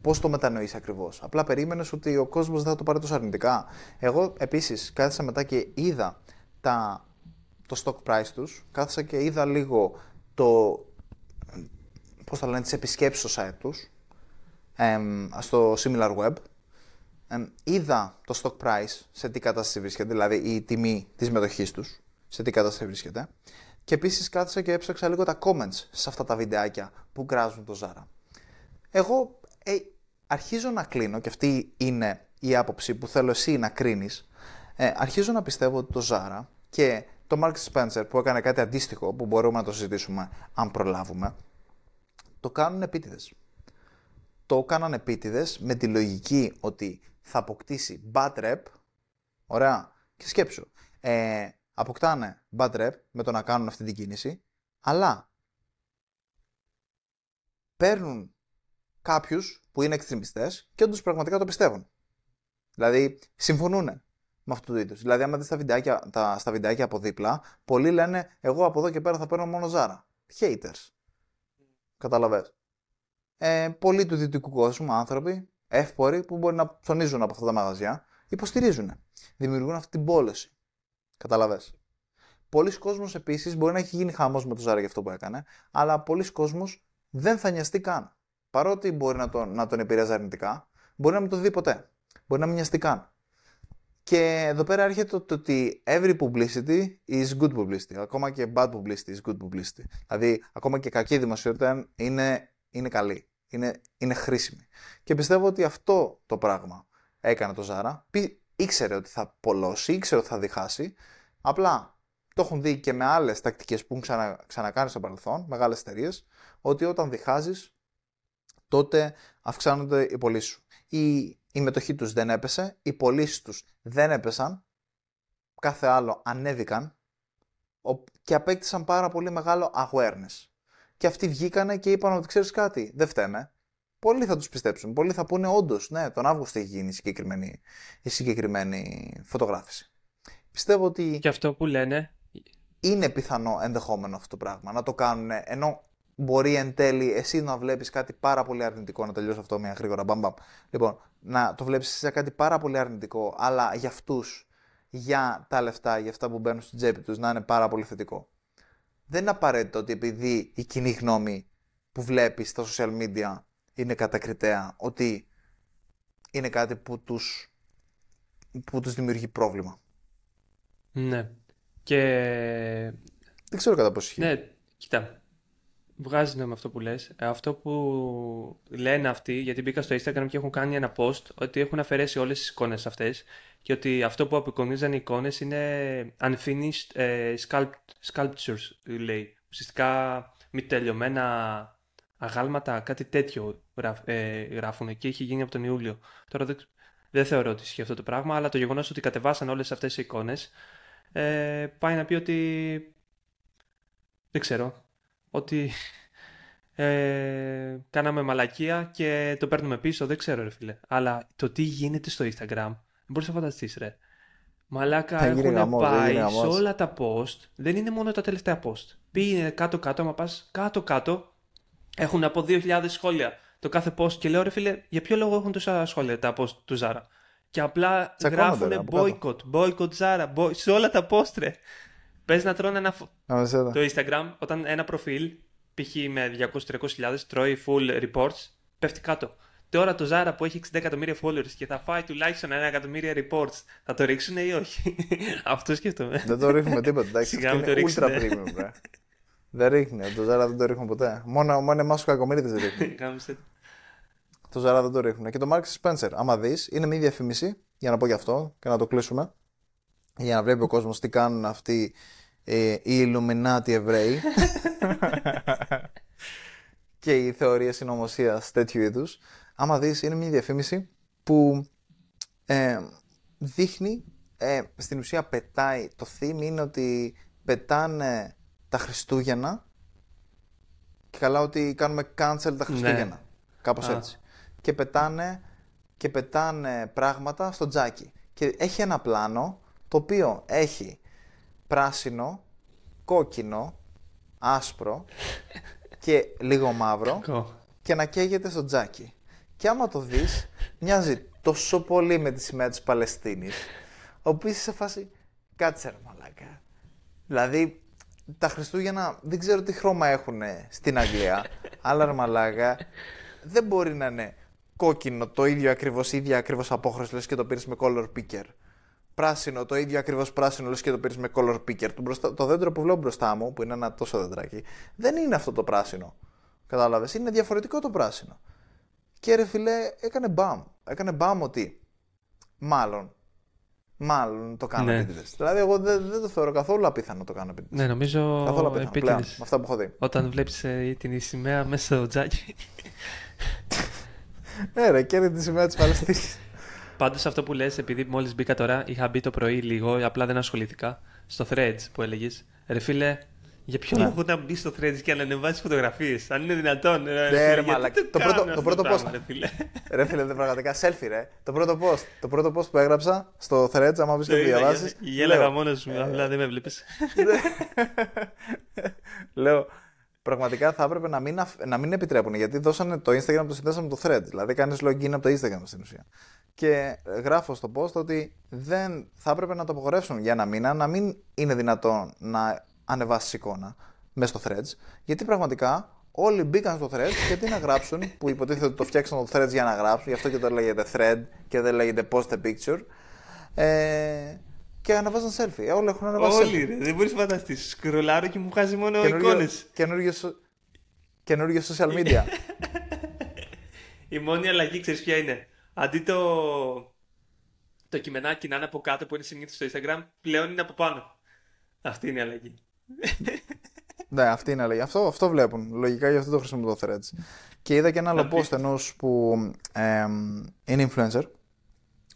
Πώς το μετανοείς ακριβώς; Απλά περίμενες ότι ο κόσμος δεν θα το πάρει τόσο αρνητικά. Εγώ επίσης κάθισα μετά και είδα τα... το stock price τους. Κάθισα και είδα λίγο το. Πώς θα λένε, τις επισκέψεις στο site τους. στο Similar Web είδα το stock price σε τι κατάσταση βρίσκεται, δηλαδή η τιμή της μετοχής τους, σε τι κατάσταση βρίσκεται. Και επίσης κάθισα και έψαξα λίγο τα comments σε αυτά τα βιντεάκια που κράζουν το Zara. Εγώ ε, αρχίζω να κλείνω, και αυτή είναι η άποψη που θέλω εσύ να κρίνεις. Ε, αρχίζω να πιστεύω ότι το Zara και το Mark Spencer που έκανε κάτι αντίστοιχο που μπορούμε να το συζητήσουμε αν προλάβουμε, το κάνουν επίτηδες. Το έκαναν επίτηδες με τη λογική ότι θα αποκτήσει bad rep. Ωραία. Και σκέψου. Ε, αποκτάνε bad rep με το να κάνουν αυτή την κίνηση, αλλά παίρνουν κάποιους που είναι εξτρεμιστές και όντως πραγματικά το πιστεύουν. Δηλαδή, συμφωνούν με αυτό το είδο. Δηλαδή, άμα δεις τα βιντεάκια, τα, στα βιντεάκια από δίπλα, πολλοί λένε Εγώ από εδώ και πέρα θα παίρνω μόνο ζάρα. Haters. Καταλαβες. Ε, πολλοί του δυτικού κόσμου άνθρωποι εύποροι που μπορεί να ψωνίζουν από αυτά τα μαγαζιά, υποστηρίζουν. Δημιουργούν αυτή την πόλωση. Καταλαβέ. Πολλοί κόσμοι επίσης μπορεί να έχει γίνει χαμός με το Ζάρα για αυτό που έκανε, αλλά πολλοί κόσμοι δεν θα νοιαστεί καν. Παρότι μπορεί να τον, να τον επηρεάζει αρνητικά, μπορεί να μην το δει ποτέ. Μπορεί να μην νοιαστεί καν. Και εδώ πέρα έρχεται το, το ότι every publicity is good publicity. Ακόμα και bad publicity is good publicity. Δηλαδή, ακόμα και κακή δημοσιότητα είναι, είναι καλή είναι, είναι χρήσιμη. Και πιστεύω ότι αυτό το πράγμα έκανε το Ζάρα. Ήξερε ότι θα πολλώσει, ήξερε ότι θα διχάσει. Απλά το έχουν δει και με άλλες τακτικές που έχουν ξανα, ξανακάνει στο παρελθόν, μεγάλες εταιρείες, ότι όταν διχάζεις, τότε αυξάνονται οι πωλήσεις σου. Η, η μετοχή τους δεν έπεσε, οι πωλήσεις τους δεν έπεσαν, κάθε άλλο ανέβηκαν και απέκτησαν πάρα πολύ μεγάλο awareness και αυτοί βγήκανε και είπαν ότι ξέρεις κάτι, δεν φταίμε. Πολλοί θα τους πιστέψουν. Πολλοί θα πούνε όντως, ναι, τον Αύγουστο έχει γίνει η συγκεκριμένη, η συγκεκριμένη φωτογράφηση. Πιστεύω ότι. Και αυτό που λένε. Είναι πιθανό ενδεχόμενο αυτό το πράγμα να το κάνουν ενώ μπορεί εν τέλει εσύ να βλέπεις κάτι πάρα πολύ αρνητικό. Να τελειώσω αυτό μια γρήγορα. Μπαμ, Λοιπόν, να το βλέπεις σε κάτι πάρα πολύ αρνητικό, αλλά για αυτούς, για τα λεφτά, για αυτά που μπαίνουν στην τσέπη τους, να είναι πάρα πολύ θετικό δεν είναι απαραίτητο ότι επειδή η κοινή γνώμη που βλέπεις στα social media είναι κατακριτέα, ότι είναι κάτι που τους, που τους δημιουργεί πρόβλημα. Ναι. Και... Δεν ξέρω κατά πώς ισχύει. Ναι, κοίτα. Βγάζει νόημα αυτό που λες. Αυτό που λένε αυτοί, γιατί μπήκα στο Instagram και έχουν κάνει ένα post, ότι έχουν αφαιρέσει όλες τις εικόνες αυτές και ότι αυτό που απεικονίζαν οι εικόνες είναι unfinished uh, sculptures, λέει. Ουσιαστικά μη τελειωμένα αγάλματα, κάτι τέτοιο ε, γράφουν και έχει γίνει από τον Ιούλιο. Τώρα δεν, δεν θεωρώ ότι ισχύει αυτό το πράγμα, αλλά το γεγονός ότι κατεβάσαν όλες αυτές οι εικόνες ε, πάει να πει ότι δεν ξέρω, ότι ε, κάναμε μαλακία και το παίρνουμε πίσω, δεν ξέρω ρε φίλε. Αλλά το τι γίνεται στο Instagram μπορείς να φανταστείς, ρε. Μαλάκα έχουν πάει σε όλα τα post. Δεν είναι μόνο τα τελευταία post. Πήγαινε κάτω-κάτω, άμα πας κάτω-κάτω, έχουν από 2.000 σχόλια το κάθε post και λέω ρε φίλε, για ποιο λόγο έχουν τόσα σχόλια τα post του Ζάρα. Και απλά γράφουν boycott, boycott Zara, boy... σε όλα τα post ρε. Πες να τρώνε ένα... το Instagram, όταν ένα προφίλ, π.χ. με 200-300 τρώει full reports, πέφτει κάτω. Τώρα το Zara που έχει 60 εκατομμύρια followers και θα φάει τουλάχιστον ένα εκατομμύρια reports, θα το ρίξουν ή όχι; Αυτό σκέφτομαι. Δεν το ρίχνουμε τίποτα. Εντάξει, Σιγά είναι το ultra premium, Δεν ρίχνει. Το Zara δεν το ρίχνουμε ποτέ. Μόνο, μόνο εμάς τους κακομίριδε δεν ρίχνουν. το Zara δεν το ρίχνουν. Και το Mark Spencer, άμα δεις, είναι μια διαφήμιση, για να πω γι' αυτό και να το κλείσουμε, για να βλέπει ο κόσμος τι κάνουν αυτοί ε, οι Illuminati Εβραίοι και οι θεωρίες συνωμοσίας τέτοιου είδους. Άμα δεις, είναι μια διαφήμιση που ε, δείχνει, ε, στην ουσία πετάει, το theme είναι ότι πετάνε τα Χριστούγεννα και καλά ότι κάνουμε cancel τα Χριστούγεννα. Ναι. Κάπως έτσι. Και πετάνε, και πετάνε πράγματα στο τζάκι. Και έχει ένα πλάνο το οποίο έχει πράσινο, κόκκινο, άσπρο και λίγο μαύρο και να καίγεται στο τζάκι. Και άμα το δεις, μοιάζει τόσο πολύ με τη σημαία της Παλαιστίνης, όπου είσαι σε φάση, κάτσε ρε μαλάκα. Δηλαδή, τα Χριστούγεννα δεν ξέρω τι χρώμα έχουν στην Αγγλία, αλλά ρε μαλάκα, δεν μπορεί να είναι κόκκινο το ίδιο ακριβώς, ίδια ακριβώς απόχρωση, λες και το πήρες με color picker πράσινο, το ίδιο ακριβώς πράσινο, λες και το πήρες με color picker. Το, μπροστά, το δέντρο που βλέπω μπροστά μου, που είναι ένα τόσο δεντράκι, δεν είναι αυτό το πράσινο. Κατάλαβες, είναι διαφορετικό το πράσινο. Και ρε φιλέ, έκανε μπαμ. Έκανε μπαμ ότι μάλλον Μάλλον το κάνω ναι. Δηλαδή, εγώ δεν, δεν το θεωρώ καθόλου απίθανο το κάνω επίτηδες. Ναι, νομίζω. Καθόλου απίθανο. Πλέον, με αυτά που έχω δει. Όταν βλέπεις ε, την σημαία μέσα στο τζάκι. ναι, ρε, και τη σημαία της Παλαιστίνης. Πάντως αυτό που λες, επειδή μόλις μπήκα τώρα, είχα μπει το πρωί λίγο, απλά δεν ασχολήθηκα. Στο threads που έλεγες. Ρε φίλε, για ποιο ναι. λόγο να μπει στο threads και να ανεβάσεις φωτογραφίες, αν είναι δυνατόν. Ρε, ναι, ρε, μαλακ. Το, πρώτο, το πρώτο post. Ρε φίλε, ρε, φίλε δεν πραγματικά selfie, ρε. Το πρώτο post, το πρώτο post που έγραψα στο threads, άμα μπει και το διαβάσεις. Γέλαγα μόνος μου, απλά δεν με βλέπεις. Λέω, πραγματικά θα έπρεπε να μην, να μην επιτρέπουν. Γιατί δώσανε το Instagram, το συνδέσαμε το thread. Δηλαδή κάνεις login από το Instagram στην ουσία. Και γράφω στο post ότι δεν θα έπρεπε να το απογορεύσουν για ένα μήνα, να μην είναι δυνατόν να ανεβάσεις εικόνα μέσα στο threads. Γιατί πραγματικά όλοι μπήκαν στο threads γιατί να γράψουν, που υποτίθεται ότι το φτιάξαν το threads για να γράψουν, γι' αυτό και το λέγεται thread και δεν λέγεται post a picture. Ε, και ανεβάζαν selfie. Ε, όλοι έχουν ανεβάσει Όλοι, ρε, δεν μπορείς να φανταστείς. Σκρολάρω και μου βγάζει μόνο εικόνες. Καινούργιο social media. Η μόνη αλλαγή ξέρεις ποια είναι; Αντί το, το κειμενάκι να είναι από κάτω που είναι συνήθως στο Instagram, πλέον είναι από πάνω. Αυτή είναι η αλλαγή. ναι, αυτή είναι η αλλαγή. Αυτό, αυτό βλέπουν. Λογικά γι' αυτό το χρησιμοποιώ το Threads. Και είδα και ένα άλλο post ενός που ε, είναι influencer.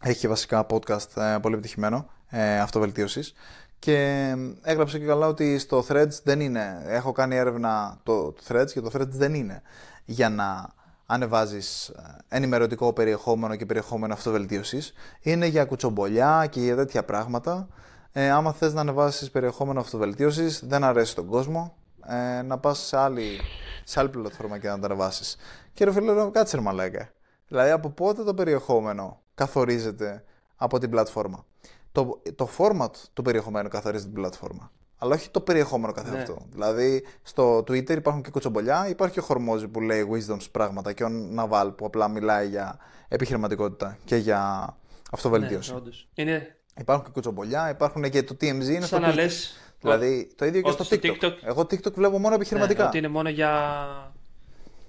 Έχει βασικά podcast ε, πολύ επιτυχημένο ε, αυτοβελτίωσης και έγραψε και καλά ότι στο Threads δεν είναι, έχω κάνει έρευνα το, το Threads και το Threads δεν είναι για να ανεβάζεις ε, ενημερωτικό περιεχόμενο και περιεχόμενο αυτοβελτίωσης, είναι για κουτσομπολιά και για τέτοια πράγματα. Ε, άμα θες να ανεβάσεις περιεχόμενο αυτοβελτίωσης, δεν αρέσει τον κόσμο, ε, να πας σε άλλη, σε άλλη πλατφόρμα και να το ανεβάσεις. Και ρε φίλε, κάτσε ρε μαλάκα. Δηλαδή από πότε το περιεχόμενο καθορίζεται από την πλατφόρμα; Το, το format του περιεχομένου καθορίζει την πλατφόρμα. Αλλά όχι το περιεχόμενο καθεαυτό. Ναι. Δηλαδή, στο Twitter υπάρχουν και κουτσομπολιά, υπάρχει ο Χορμόζη που λέει wisdoms πράγματα και ο Ναβάλ που απλά μιλάει για επιχειρηματικότητα και για αυτοβελτίωση. Ναι, είναι... Υπάρχουν και κουτσομπολιά, υπάρχουν και το TMZ είναι στο να λες... Δηλαδή, το ίδιο και στο, TikTok. TikTok. Εγώ TikTok βλέπω μόνο επιχειρηματικά. Ναι, ότι είναι μόνο για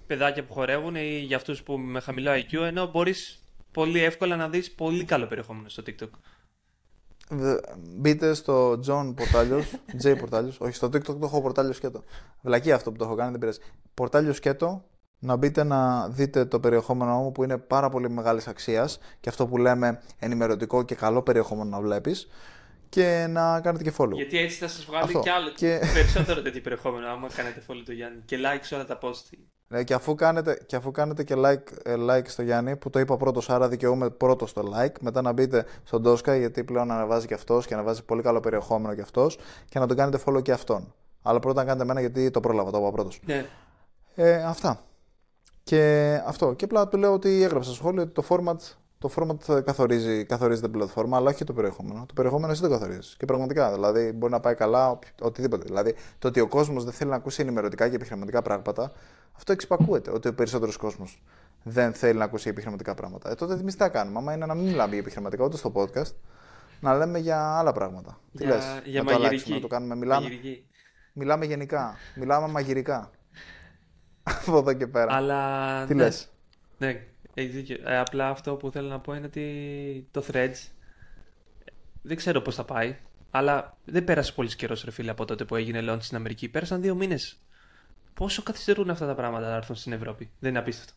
παιδάκια που χορεύουν ή για αυτούς που με χαμηλό IQ, ενώ μπορείς πολύ εύκολα να δεις πολύ καλό περιεχόμενο στο TikTok. Μπείτε στο John Πορτάλιο, J Πορτάλιο, όχι στο TikTok το έχω Πορτάλιο σκέτο. Βλακή αυτό που το έχω κάνει, δεν πειράζει. Πορτάλιο σκέτο, να μπείτε να δείτε το περιεχόμενό μου που είναι πάρα πολύ μεγάλης αξίας και αυτό που λέμε ενημερωτικό και καλό περιεχόμενο να βλέπεις και να κάνετε και follow. Γιατί έτσι θα σας βγάλει και άλλο και... περισσότερο τέτοιο περιεχόμενο άμα κάνετε follow το Γιάννη και like σε όλα τα post. Ναι, και αφού κάνετε και, αφού κάνετε και like, ε, like στο Γιάννη, που το είπα πρώτος, άρα δικαιούμαι πρώτος στο like, μετά να μπείτε στον Τόσκα, γιατί πλέον ανεβάζει και αυτός και ανεβάζει πολύ καλό περιεχόμενο και αυτός, και να τον κάνετε follow και αυτόν. Αλλά πρώτα να κάνετε εμένα γιατί το πρόλαβα, το είπα πρώτος. Ναι. Ε, αυτά. Και αυτό. Και απλά του λέω ότι έγραψα στο σχόλιο ότι το format το format καθορίζει, καθορίζει την πλατφόρμα, αλλά όχι το περιεχόμενο. Το περιεχόμενο εσύ το καθορίζεις. Και πραγματικά, δηλαδή, μπορεί να πάει καλά οτιδήποτε. Δηλαδή, το ότι ο κόσμος δεν θέλει να ακούσει ενημερωτικά και επιχειρηματικά πράγματα, αυτό εξυπακούεται. Ότι ο περισσότερος κόσμος δεν θέλει να ακούσει επιχειρηματικά πράγματα. Ε, τότε εμείς τι θα κάνουμε; Άμα είναι να μην μιλάμε για επιχειρηματικά ούτε στο podcast, να λέμε για άλλα πράγματα. Τι για, λες, για να μαγειρική. το να το κάνουμε. Μιλάμε, μιλάμε γενικά. Μιλάμε μαγειρικά. Από εδώ και πέρα. Αλλά. Τι ναι. λες; Ναι, έχεις δίκιο. Ε, απλά αυτό που θέλω να πω είναι ότι το Threads δεν ξέρω πώς θα πάει. Αλλά δεν πέρασε πολύς καιρός, ρε φίλε, από τότε που έγινε launch στην Αμερική. Πέρασαν δύο μήνες. Πόσο καθυστερούν αυτά τα πράγματα να έρθουν στην Ευρώπη; Δεν είναι απίστευτο.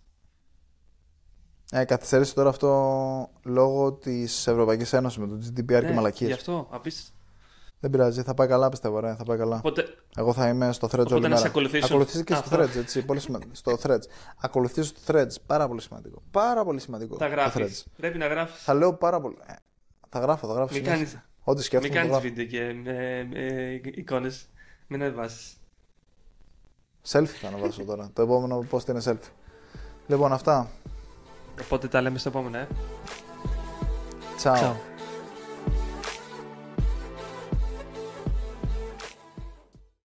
Ε, καθυστέρησε τώρα αυτό λόγω της Ευρωπαϊκής Ένωσης με το GDPR ναι, και μαλακίες. Γι' αυτό, απίστευτο. Δεν πειράζει, θα πάει καλά πιστεύω, ρε, θα πάει καλά. Οπότε... Εγώ θα είμαι στο Threads όλη μέρα. Ακολουθήσει και στο Threads, έτσι, πολύ σημαντικό. στο Threads. Ακολουθήσει στο Threads, πάρα πολύ σημαντικό. Πάρα πολύ σημαντικό. Θα γράφεις. Πρέπει να γράφεις. Θα λέω πάρα πολύ. Ε, θα γράφω, θα γράφω. Μην κάνει. Ό,τι σκέφτομαι. Μην κάνεις βίντεο και με, με εικόνες. Μην ανεβάσεις. Selfie θα ανεβάσω τώρα. το επόμενο πώ είναι selfie. Λοιπόν, αυτά. Οπότε τα λέμε στο επόμενο, ε. Ciao. Ciao.